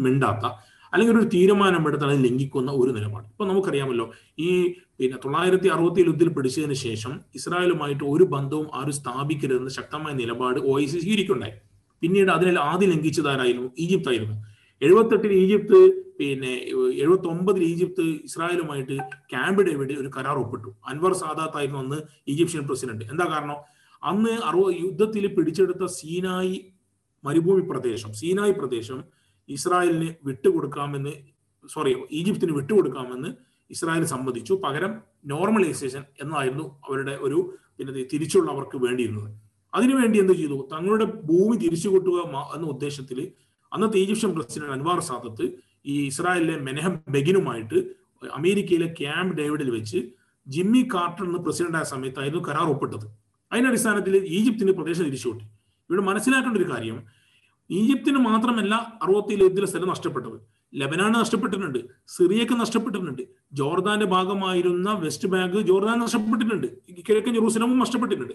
മിണ്ടാത്ത അല്ലെങ്കിൽ ഒരു തീരുമാനമെടുത്ത് അത് ലംഘിക്കുന്ന ഒരു നിലപാട്. ഇപ്പൊ നമുക്കറിയാമല്ലോ ഈ പിന്നെ തൊള്ളായിരത്തി അറുപത്തി യുദ്ധത്തിൽ പിടിച്ചതിന് ശേഷം ഇസ്രായേലുമായിട്ട് ഒരു ബന്ധവും ആരും സ്ഥാപിക്കരുതെന്ന് ശക്തമായ നിലപാട് ഒ ഐ സി പിന്നീട് അതിനെ ആദ്യം ലംഘിച്ചതാരായിരുന്നു? ഈജിപ്ത് ആയിരുന്നു എഴുപത്തെട്ടിൽ ഈജിപ്ത് പിന്നെ എഴുപത്തി ഒമ്പതിൽ ഈജിപ്ത് ഇസ്രായേലുമായിട്ട് ക്യാമ്പ് ഡേവിഡ് ഒരു കരാർ ഒപ്പിട്ടു. അൻവർ സാദാത്ത് ആയിരുന്നു അന്ന് ഈജിപ്ഷ്യൻ പ്രസിഡന്റ്. എന്താ കാരണം? അന്ന് അറുപ യുദ്ധത്തിൽ പിടിച്ചെടുത്ത സീനായി മരുഭൂമി പ്രദേശം സീനായി പ്രദേശം ഇസ്രായേലിന് വിട്ടുകൊടുക്കാമെന്ന് സോറി ഈജിപ്തിന് വിട്ടുകൊടുക്കാമെന്ന് ഇസ്രായേൽ സമ്മതിച്ചു. പകരം നോർമലൈസേഷൻ എന്നായിരുന്നു അവരുടെ ഒരു പിന്നെ തിരിച്ചുള്ള അവർക്ക് വേണ്ടിയിരുന്നത്. അതിനുവേണ്ടി എന്ത് ചെയ്തു? തങ്ങളുടെ ഭൂമി തിരിച്ചു കൊട്ടുക എന്ന ഉദ്ദേശത്തിൽ അന്നത്തെ ഈജിപ്ഷ്യൻ പ്രസിഡന്റ് അൻവാർ സാദത്ത് ഈ ഇസ്രായേലിലെ മെനഹം ബെഗിനുമായിട്ട് അമേരിക്കയിലെ ക്യാമ്പ് ഡേവിഡിൽ വെച്ച് ജിമ്മി കാർട്ടർ എന്ന പ്രസിഡന്റ് ആയ സമയത്തായിരുന്നു കരാർ ഒപ്പിട്ടത്. അതിന്റെ അടിസ്ഥാനത്തിൽ ഈജിപ്തിന് പ്രദേശം തിരിച്ചുകൊട്ടി ഇവിടെ മനസ്സിലാക്കേണ്ട ഒരു കാര്യം ഈജിപ്തിന് മാത്രമല്ല അറുപത്തി ഇരുപത്തിലെ സ്ഥലം നഷ്ടപ്പെട്ടത്. ലബനാന് നഷ്ടപ്പെട്ടിട്ടുണ്ട് സിറിയക്ക് നഷ്ടപ്പെട്ടിട്ടുണ്ട് ജോർദാന്റെ ഭാഗമായിരുന്ന വെസ്റ്റ് ബാങ്ക് ജോർദാൻ നഷ്ടപ്പെട്ടിട്ടുണ്ട് കിഴക്കൻ ജെറൂസലമും നഷ്ടപ്പെട്ടിട്ടുണ്ട്.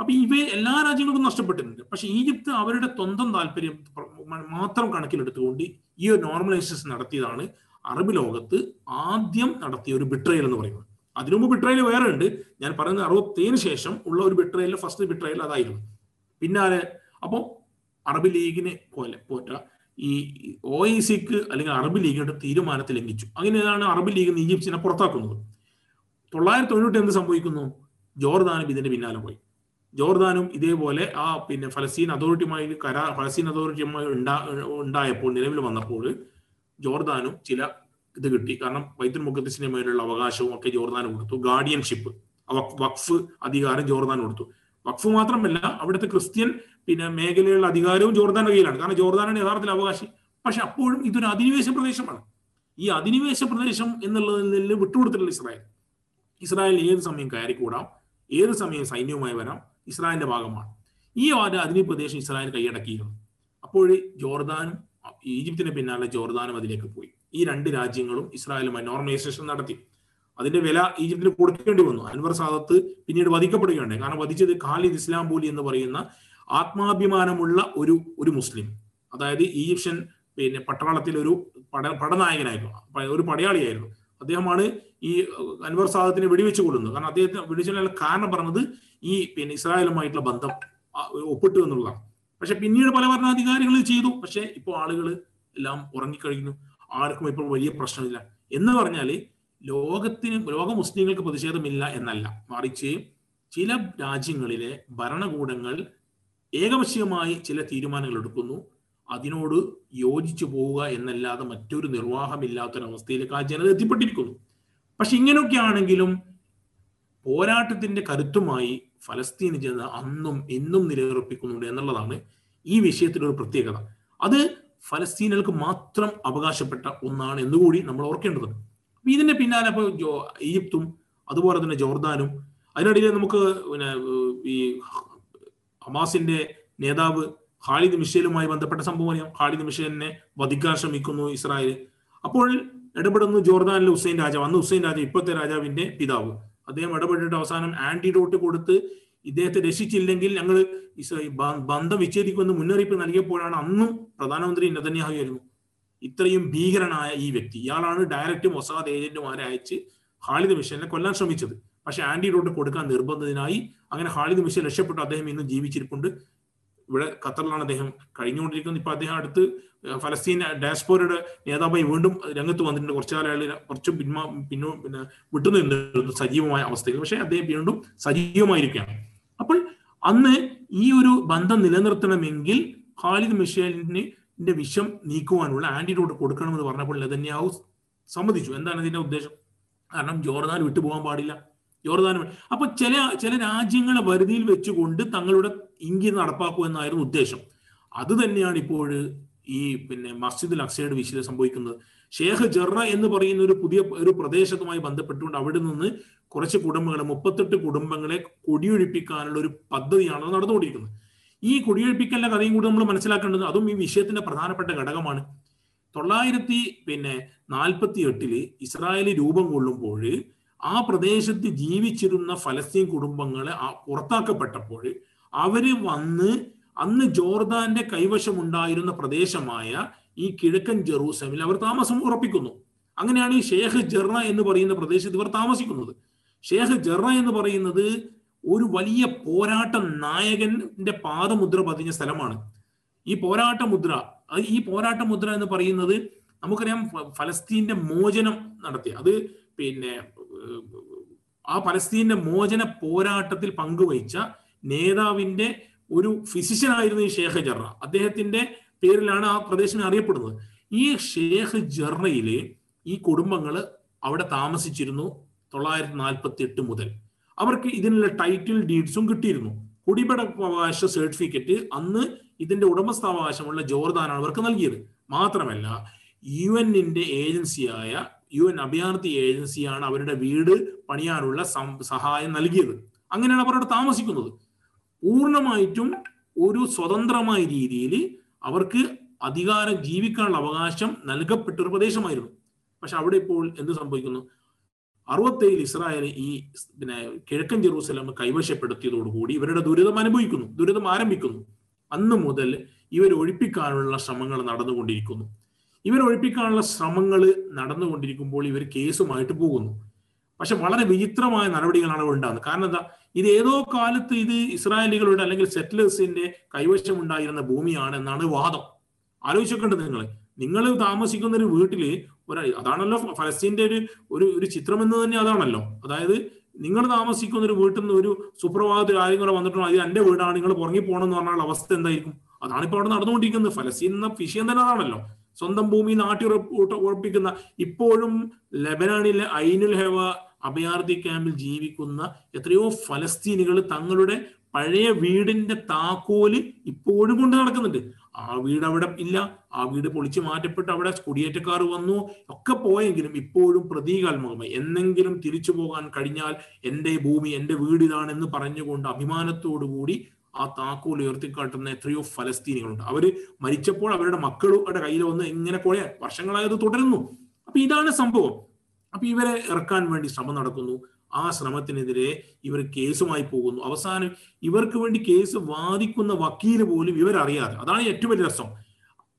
അപ്പൊ ഇവ എല്ലാ രാജ്യങ്ങൾക്കും നഷ്ടപ്പെട്ടിട്ടുണ്ട്. പക്ഷെ ഈജിപ്ത് അവരുടെ സ്വന്തം താല്പര്യം മാത്രം കണക്കിലെടുത്തുകൊണ്ട് ഈ ഒരു നോർമലൈസേഷൻ നടത്തിയതാണ് അറബ് ലോകത്ത് ആദ്യം നടത്തിയ ഒരു ബിട്രയൽ എന്ന് പറയുന്നത്. അതിനുമുമ്പ് ബിട്രയൽ വേറെ ഉണ്ട്. ഞാൻ പറയുന്നത് അറുപത്തേന് ശേഷം ഉള്ള ഒരു ബിട്രയൽ ഫസ്റ്റ് ബിട്രയൽ അതായിരുന്നു. പിന്നാലെ അപ്പോൾ അറബ് ലീഗിനെ പോലെ പോറ്റ. ഈ ഒ ഐ സിക്ക് അല്ലെങ്കിൽ അറബ് ലീഗിന്റെ തീരുമാനത്തെ ലംഘിച്ചു. അങ്ങനെയാണ് അറബ് ലീഗ് ഈജിപ്തിനെ പുറത്താക്കുന്നത്? തൊള്ളായിരത്തി തൊണ്ണൂറ്റി എന്ത് സംഭവിക്കുന്നു? ജോർദാനും ഇതിന്റെ പിന്നാലെ പോയി. ജോർദാനും ഇതേപോലെ ആ പിന്നെ ഫലസ്തീൻ അതോറിറ്റിയുമായി കരാർ ഫലസ്തീൻ അതോറിറ്റിയുമായി ഉണ്ടാ ഉണ്ടായപ്പോൾ നിലവിൽ വന്നപ്പോൾ ജോർദാനും ചില ഇത് കിട്ടി. കാരണം വൈദ്യുൽ മുഖദ്സിന്റെ മേലുള്ള അവകാശവും ഒക്കെ ജോർദാൻ കൊടുത്തു. ഗാർഡിയൻഷിപ്പ് വഖഫ് അധികാരം ജോർദാൻ കൊടുത്തു. വഖഫ് മാത്രമല്ല അവിടുത്തെ ക്രിസ്ത്യൻ പിന്നെ മേഖലയിലുള്ള അധികാരവും ജോർദാന്റെ കയ്യിലാണ്. കാരണം ജോർദാനാണ് യഥാർത്ഥത്തിൽ അവകാശി. പക്ഷെ അപ്പോഴും ഇതൊരു അധിനിവേശ പ്രദേശമാണ്. ഈ അധിനിവേശ പ്രദേശം എന്നുള്ളതിൽ നിന്ന് വിട്ടുകൊടുത്തിട്ടുള്ള ഇസ്രായേൽ. ഇസ്രായേൽ ഏത് സമയം കയറിക്കൂടാം? ഏത് സമയം സൈന്യവുമായി വരാം? ഇസ്രായേലിന്റെ ഭാഗമാണ്. ഈ ഒരു അതിനി പ്രദേശം ഇസ്രായേൽ കൈയടക്കിയിരുന്നു? അപ്പോൾ ജോർദാനും ഈജിപ്തിന് പിന്നാലെ ജോർദാനും അതിലേക്ക് പോയി. ഈ രണ്ട് രാജ്യങ്ങളും ഇസ്രായേലുമായി നോർമലൈസേഷൻ നടത്തി. അതിന്റെ വില ഈജിപ്തിന് കൊടുക്കേണ്ടി വന്നു. അൻവർ സാദത്ത് പിന്നീട് വധിക്കപ്പെടുകയുണ്ടായി. കാരണം വധിച്ചത് ഖാലിദ് ഇസ്ലാം പോലി എന്ന് പറയുന്ന ആത്മാഭിമാനമുള്ള ഒരു ഒരു മുസ്ലിം. അതായത് ഈജിപ്ഷ്യൻ പിന്നെ പട്ടാളത്തിൽ ഒരു പട പടനായകനായിരുന്നു. ഒരു പടയാളിയായിരുന്നു. അദ്ദേഹമാണ് ഈ അൻവർ സാദത്തിനെ വെടിവെച്ച് കൊല്ലുന്നത് കാരണം അദ്ദേഹത്തിന് വെടിവെച്ചുള്ള കാരണം പറഞ്ഞത് ഈ പിന്നെ ഇസ്രായേലുമായിട്ടുള്ള ബന്ധം ഒപ്പിട്ടു എന്നുള്ളതാണ്. പക്ഷെ പിന്നീട് പല ഭരണാധികാരികൾ ചെയ്തു. പക്ഷെ ഇപ്പോൾ ആളുകൾ എല്ലാം ഉറങ്ങിക്കഴിഞ്ഞു. ആർക്കും ഇപ്പോൾ വലിയ പ്രശ്നമില്ല. എന്ന് പറഞ്ഞാൽ ലോകത്തിന് ലോക മുസ്ലിങ്ങൾക്ക് പ്രതിഷേധമില്ല എന്നല്ല. മറിച്ച് ചില രാജ്യങ്ങളിലെ ഭരണകൂടങ്ങൾ ഏകപക്ഷീയമായി ചില തീരുമാനങ്ങൾ എടുക്കുന്നു. അതിനോട് യോജിച്ചു പോവുക എന്നല്ലാതെ മറ്റൊരു നിർവാഹമില്ലാത്തൊരവസ്ഥയിലേക്ക് ആ ജനത എത്തിപ്പെട്ടിരിക്കുന്നു. പക്ഷെ ഇങ്ങനെയൊക്കെ ആണെങ്കിലും പോരാട്ടത്തിന്റെ കരുത്തുമായി ഫലസ്തീൻ ജനത അന്നും ഇന്നും നിലയുറപ്പിക്കുന്നുണ്ട് എന്നുള്ളതാണ് ഈ വിഷയത്തിലെ ഒരു പ്രത്യേകത. അത് ഫലസ്തീനുകൾക്ക് മാത്രം അവകാശപ്പെട്ട ഒന്നാണ് എന്നുകൂടി നമ്മൾ ഓർക്കേണ്ടത് അപ്പൊ ഇതിന്റെ പിന്നാലെ ഇപ്പോൾ ജോ ഈജിപ്തും അതുപോലെ തന്നെ ജോർദാനും അതിനിടയിൽ നമുക്ക് പിന്നെ ഈ ഹമാസിന്റെ നേതാവ് ഖാലിദ് മിഷേലുമായി ബന്ധപ്പെട്ട സംഭവം അറിയാം. ഖാലിദ് മിഷേലിനെ വധിക്കാൻ ശ്രമിക്കുന്നു ഇസ്രായേൽ. അപ്പോൾ ഇടപെടുന്നു ജോർദാനിലെ ഹുസൈൻ രാജാവ്. അന്ന് ഹുസൈൻ രാജാവ് ഇപ്പോഴത്തെ രാജാവിന്റെ പിതാവ്. അദ്ദേഹം ഇടപെട്ടിട്ട് അവസാനം ആന്റിഡോട്ട് കൊടുത്ത് ഇദ്ദേഹത്തെ രക്ഷിച്ചില്ലെങ്കിൽ ഞങ്ങൾ ബന്ധം വിച്ഛേദിക്കുമെന്ന് മുന്നറിയിപ്പ് നൽകിയപ്പോഴാണ് അന്നും പ്രധാനമന്ത്രി നെതന്യാഹു ആയിരുന്നു. ഇത്രയും ഭീകരനായ ഈ വ്യക്തി. ഇയാളാണ് ഡയറക്റ്റ് മൊസാദ് ഏജന്റുമാരെ അയച്ച് ഹാളിദ് മിഷനെ കൊല്ലാൻ ശ്രമിച്ചത്. പക്ഷെ ആന്റിഡോട്ട് കൊടുക്കാൻ നിർബന്ധത്തിനായി അങ്ങനെ ഹാളിദ് മിഷൻ രക്ഷപ്പെട്ടു. അദ്ദേഹം ഇന്നും ജീവിച്ചിരിപ്പുണ്ട്. ഇവിടെ ഖത്തറിലാണ് അദ്ദേഹം കഴിഞ്ഞുകൊണ്ടിരിക്കുന്നത്. ഇപ്പൊ അദ്ദേഹം അടുത്ത് ഫലസ്തീൻ ഡാസ്പോരയുടെ നേതാവായി വീണ്ടും രംഗത്ത് വന്നിട്ടുണ്ട്. കുറച്ചു കാലങ്ങളിൽ കുറച്ച് പിന്മാ പിന്നോ പിന്നെ വിട്ടുനിന്നിരുന്നു സജീവമായ അവസ്ഥയിൽ. പക്ഷെ അദ്ദേഹം വീണ്ടും സജീവമായിരിക്കുകയാണ്. അപ്പോൾ അന്ന് ഈ ഒരു ബന്ധം നിലനിർത്തണമെങ്കിൽ ഖാലിദ് മിഷേലിന്റെ വിഷം നീക്കുവാനുള്ള ആന്റിഡോട്ട് കൊടുക്കണമെന്ന് പറഞ്ഞപ്പോൾ നെതന്യാഹു സമ്മതിച്ചു. എന്താണ് ഇതിന്റെ ഉദ്ദേശം? കാരണം ജോർദാൻ വിട്ടുപോകാൻ പാടില്ല. ജോർദാൻ അപ്പൊ ചില ചില രാജ്യങ്ങളെ വരുതിയിൽ വെച്ചുകൊണ്ട് തങ്ങളുടെ ഇംഗിത് നടപ്പാക്കുക എന്നായിരുന്നു ഉദ്ദേശം. അത് തന്നെയാണ് ഇപ്പോൾ ഈ പിന്നെ മസ്ജിദുൽ അക്സയുടെ വിഷയം സംഭവിക്കുന്നത്. ഷേഖ് ജറ എന്ന് പറയുന്ന ഒരു പുതിയ ഒരു പ്രദേശത്തുമായി ബന്ധപ്പെട്ടുകൊണ്ട് അവിടെ നിന്ന് കുറച്ച് കുടുംബങ്ങളെ മുപ്പത്തെട്ട് കുടുംബങ്ങളെ കൊടിയൊഴിപ്പിക്കാനുള്ള ഒരു പദ്ധതിയാണ് നടന്നുകൊണ്ടിരിക്കുന്നത്. ഈ കുടിയൊഴിപ്പിക്കലിന്റെ കഥയും കൂടി നമ്മൾ മനസ്സിലാക്കേണ്ടത് അതും ഈ വിഷയത്തിന്റെ പ്രധാനപ്പെട്ട ഘടകമാണ്. തൊള്ളായിരത്തി പിന്നെ നാൽപ്പത്തി എട്ടിൽ ഇസ്രായേൽ രൂപം കൊള്ളുമ്പോൾ ആ പ്രദേശത്ത് ജീവിച്ചിരുന്ന ഫലസ്തീൻ കുടുംബങ്ങളെ പുറത്താക്കപ്പെട്ടപ്പോൾ അവർ വന്ന് അന്ന് ജോർദാന്റെ കൈവശമുണ്ടായിരുന്ന പ്രദേശമായ ഈ കിഴക്കൻ ജെറൂസലമിൽ അവർ താമസം ഉറപ്പിക്കുന്നു. അങ്ങനെയാണ് ഈ ഷേഖ് ജെറ എന്ന് പറയുന്ന പ്രദേശത്ത് ഇവർ താമസിക്കുന്നത്. ഷേഖ് ജെറ എന്ന് പറയുന്നത് ഒരു വലിയ പോരാട്ട നായകന്റെ പാദമുദ്ര പതിഞ്ഞ സ്ഥലമാണ്. ഈ പോരാട്ട മുദ്ര ഈ പോരാട്ട മുദ്ര എന്ന് പറയുന്നത് നമുക്കറിയാം ഫലസ്തീന്റെ മോചനം നടത്തി. അത് പിന്നെ ആ പലസ്തീന്റെ മോചന പോരാട്ടത്തിൽ പങ്കുവഹിച്ച നേതാവിന്റെ ഒരു ഫിസിഷ്യൻ ആയിരുന്നു ഈ ഷേഖ് ജറ. അദ്ദേഹത്തിന്റെ പേരിലാണ് ആ പ്രദേശം അറിയപ്പെടുന്നത്. ഈ ഷേഖ് ജർറയിലെ ഈ കുടുംബങ്ങൾ അവിടെ താമസിച്ചിരുന്നു തൊള്ളായിരത്തി നാൽപ്പത്തി എട്ട് മുതൽ. അവർക്ക് ഇതിനുള്ള ടൈറ്റിൽ ഡീഡ്സും കിട്ടിയിരുന്നു. കുടിപടവകാശ സർട്ടിഫിക്കറ്റ് അന്ന് ഇതിന്റെ ഉടമസ്ഥാവകാശമുള്ള ജോർദാനാണ് അവർക്ക് നൽകിയത്. മാത്രമല്ല യു എന്നിന്റെ ഏജൻസിയായ യു എൻ അഭയാർത്ഥി ഏജൻസിയാണ് അവരുടെ വീട് പണിയാനുള്ള സഹായം നൽകിയത്. അങ്ങനെയാണ് അവരവിടെ താമസിക്കുന്നത്. പൂർണമായിട്ടും ഒരു സ്വതന്ത്രമായ രീതിയിൽ അവർക്ക് അധികാരം ജീവിക്കാനുള്ള അവകാശം നൽകപ്പെട്ട ഒരു പ്രദേശമായിരുന്നു. പക്ഷെ അവിടെ ഇപ്പോൾ എന്ത് സംഭവിക്കുന്നു? അറുപത്തേഴിൽ ഇസ്രായേൽ ഈ പിന്നെ കിഴക്കൻ ജെറൂസലം കൈവശപ്പെടുത്തിയതോടുകൂടി ഇവരുടെ ദുരിതം അനുഭവിക്കുന്നു ദുരിതം ആരംഭിക്കുന്നു. അന്ന് മുതൽ ഇവർ ഒഴിപ്പിക്കാനുള്ള ശ്രമങ്ങൾ നടന്നുകൊണ്ടിരിക്കുന്നു. ഇവർ ഒഴിപ്പിക്കാനുള്ള ശ്രമങ്ങൾ നടന്നുകൊണ്ടിരിക്കുമ്പോൾ ഇവർ കേസുമായിട്ട് പോകുന്നു. പക്ഷെ വളരെ വിചിത്രമായ നടപടികളാണ് ഉണ്ടാകുന്നത്. കാരണം എന്താ? ഇത് ഏതോ കാലത്ത് ഇത് ഇസ്രായേലികളുടെ അല്ലെങ്കിൽ സെറ്റിലേഴ്സിന്റെ കൈവശം ഉണ്ടായിരുന്ന ഭൂമിയാണ് എന്നാണ് വാദം. ആലോചിക്കേണ്ടത് നിങ്ങൾ. നിങ്ങൾ താമസിക്കുന്ന ഒരു വീട്ടിൽ ഒരു അതാണല്ലോ ഫലസ്തീന്റെ ഒരു ഒരു ഒരു ചിത്രം എന്ന് തന്നെ അതാണല്ലോ. അതായത് നിങ്ങൾ താമസിക്കുന്ന ഒരു വീട്ടിൽ നിന്ന് ഒരു സുപ്രഭാതത്തിൽ ആരും കൂടെ വന്നിട്ടുണ്ടോ അത് എന്റെ വീടാണ് നിങ്ങൾ പുറങ്ങി പോകണം എന്ന് പറഞ്ഞാൽ അവസ്ഥ എന്തായിരിക്കും? അതാണ് ഇപ്പോൾ അവിടെ നടന്നുകൊണ്ടിരിക്കുന്നത്. ഫലസ്തീൻ എന്ന വിഷയം തന്നെ അതാണല്ലോ. സ്വന്തം ഭൂമി നാട്ടി ഉറപ്പിക്കുന്ന ഇപ്പോഴും ലബനാനിലെ ഐനുൽ ഹെവ അഭയാർത്ഥി ക്യാമ്പിൽ ജീവിക്കുന്ന എത്രയോ ഫലസ്തീനികൾ തങ്ങളുടെ പഴയ വീടിന്റെ താക്കോൽ ഇപ്പോഴും കൊണ്ട് നടക്കുന്നുണ്ട്. ആ വീട് അവിടെ ഇല്ല. ആ വീട് പൊളിച്ചു മാറ്റപ്പെട്ട് അവിടെ കുടിയേറ്റക്കാർ വന്നു. ഒക്കെ പോയെങ്കിലും ഇപ്പോഴും പ്രതീകാത്മകമായി. എന്നെങ്കിലും തിരിച്ചു പോകാൻ കഴിഞ്ഞാൽ എന്റെ ഭൂമി എന്റെ വീട് ഇതാണെന്ന് പറഞ്ഞുകൊണ്ട് അഭിമാനത്തോടു കൂടി ആ താക്കോൽ ഉയർത്തിക്കാട്ടുന്ന എത്രയോ ഫലസ്തീനികളുണ്ട്. അവർ മരിച്ചപ്പോൾ അവരുടെ മക്കളുടെ കയ്യിൽ വന്ന് ഇങ്ങനെ കുറെ വർഷങ്ങളായത് തുടരുന്നു. അപ്പൊ ഇതാണ് സംഭവം. അപ്പൊ ഇവരെ ഇറക്കാൻ വേണ്ടി ശ്രമം നടക്കുന്നു. ആ ശ്രമത്തിനെതിരെ ഇവർ കേസുമായി പോകുന്നു. അവസാനം ഇവർക്ക് വേണ്ടി കേസ് വാദിക്കുന്ന വക്കീൽ പോലും ഇവരറിയാതെ അതാണ് ഏറ്റവും വലിയ രസം.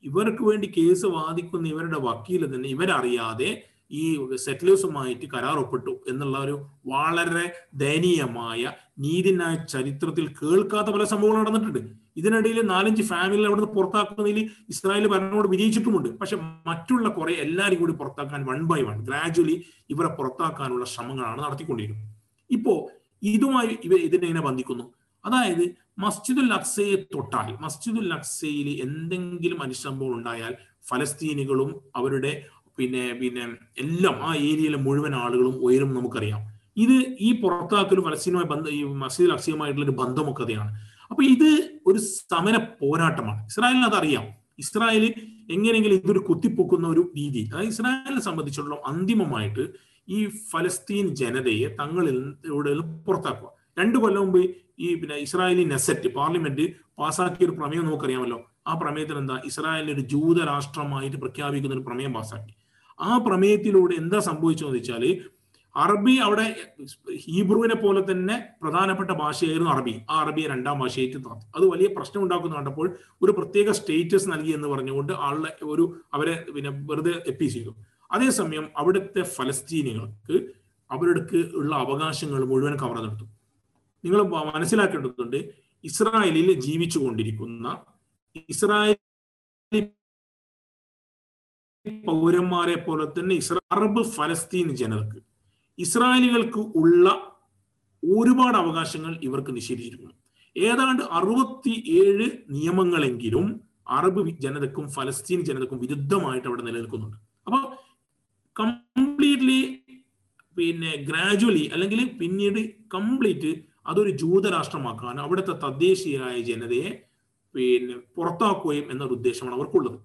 ഇവർക്ക് വേണ്ടി കേസ് വാദിക്കുന്ന ഇവരുടെ വക്കീൽ തന്നെ ഇവരറിയാതെ ഈ സെറ്റിലേഴ്സുമായിട്ട് കരാർ ഒപ്പിട്ടു എന്നുള്ള ഒരു വളരെ ദയനീയമായ നീതിന്യായ ചരിത്രത്തിൽ കേൾക്കാത്ത പല സംഭവങ്ങൾ നടന്നിട്ടുണ്ട്. ഇതിനിടയിൽ നാലഞ്ച് ഫാമിലി അവിടുന്ന് പുറത്താക്കുന്നതിൽ ഇസ്രായേൽ ഭരണോട് വിജയിച്ചിട്ടുമുണ്ട്. പക്ഷെ മറ്റുള്ള കുറെ എല്ലാവരും കൂടി പുറത്താക്കാൻ വൺ ബൈ വൺ ഗ്രാജുവലി ഇവരെ പുറത്താക്കാനുള്ള ശ്രമങ്ങളാണ് നടത്തിക്കൊണ്ടിരിക്കുന്നത്. ഇപ്പോ ഇതുമായി ഇവ ഇതിനെ ബന്ധിക്കുന്നു. അതായത് മസ്ജിദുൽ അക്സയെ തൊട്ടാൽ മസ്ജിദുൽ അക്സയിൽ എന്തെങ്കിലും അനുസംഭവം ഉണ്ടായാൽ ഫലസ്തീനികളും അവരുടെ പിന്നെ പിന്നെ എല്ലാം ആ ഏരിയയിലെ മുഴുവൻ ആളുകളും ഉയരും നമുക്കറിയാം. ഇത് ഈ പുറത്താക്കലും ഫലസ്തീനുമായി ബന്ധം ഈ മസീദ് അക്സിയുമായിട്ടുള്ള ഒരു ബന്ധമൊക്കെ അതെയാണ് അപ്പൊ ഇത് ഒരു സമര പോരാട്ടമാണ്. ഇസ്രായേലിന് അതറിയാം. ഇസ്രായേൽ എങ്ങനെയെങ്കിലും ഇതൊരു കുത്തിപ്പൊക്കുന്ന ഒരു രീതി. അതായത് ഇസ്രായേലിനെ സംബന്ധിച്ചുള്ള അന്തിമമായിട്ട് ഈ ഫലസ്തീൻ ജനതയെ തങ്ങളിൽ പുറത്താക്കുക. രണ്ടു കൊല്ലം മുമ്പ് ഈ പിന്നെ ഇസ്രായേലി നെസറ്റ് പാർലമെന്റ് പാസാക്കിയ ഒരു പ്രമേയം നമുക്കറിയാമല്ലോ. ആ പ്രമേയത്തിൽ എന്താ ഇസ്രായേലിനെ ഒരു ജൂത രാഷ്ട്രമായിട്ട് പ്രഖ്യാപിക്കുന്ന ഒരു പ്രമേയം പാസാക്കി. ആ പ്രമേയത്തിലൂടെ എന്താ സംഭവിച്ചതെന്ന് വെച്ചാൽ അറബി അവിടെ ഹീബ്രുവിനെ പോലെ തന്നെ പ്രധാനപ്പെട്ട ഭാഷയായിരുന്നു അറബി. ആ അറബിയെ രണ്ടാം ഭാഷയായിട്ട് നടത്തി അത് വലിയ പ്രശ്നം ഉണ്ടാക്കുന്ന കണ്ടപ്പോൾ ഒരു പ്രത്യേക സ്റ്റേറ്റസ് നൽകി എന്ന് പറഞ്ഞുകൊണ്ട് ആളുടെ ഒരു അവരെ പിന്നെ വെറുതെ എപ്പീസ് ചെയ്തു. അതേസമയം അവിടുത്തെ ഫലസ്തീനികൾക്ക് അവരുടെ ഉള്ള അവകാശങ്ങൾ മുഴുവൻ കവർന്നെടുത്തു നിങ്ങൾ മനസ്സിലാക്കേണ്ടതുണ്ട് ഇസ്രായേലിൽ ജീവിച്ചു കൊണ്ടിരിക്കുന്ന ഇസ്രായേൽ പൗരന്മാരെ പോലെ തന്നെ ഇസ്രാ അറബ് ഫലസ്തീൻ ജനർക്ക് ഇസ്രായേലികൾക്ക് ഉള്ള ഒരുപാട് അവകാശങ്ങൾ ഇവർക്ക് നിഷേധിച്ചിരിക്കുന്നു. ഏതാണ്ട് അറുപത്തി ഏഴ് നിയമങ്ങളെങ്കിലും അറബ് ജനതക്കും ഫലസ്തീൻ ജനതക്കും വിരുദ്ധമായിട്ട് അവിടെ നിലനിൽക്കുന്നുണ്ട്. അപ്പൊ കംപ്ലീറ്റ്ലി പിന്നെ ഗ്രാജുവലി അല്ലെങ്കിൽ പിന്നീട് കംപ്ലീറ്റ് അതൊരു ജൂതരാഷ്ട്രമാക്കാനും അവിടുത്തെ തദ്ദേശീയരായ ജനതയെ പിന്നെ പുറത്താക്കുകയും എന്നൊരു ഉദ്ദേശമാണ് അവർക്കുള്ളത്.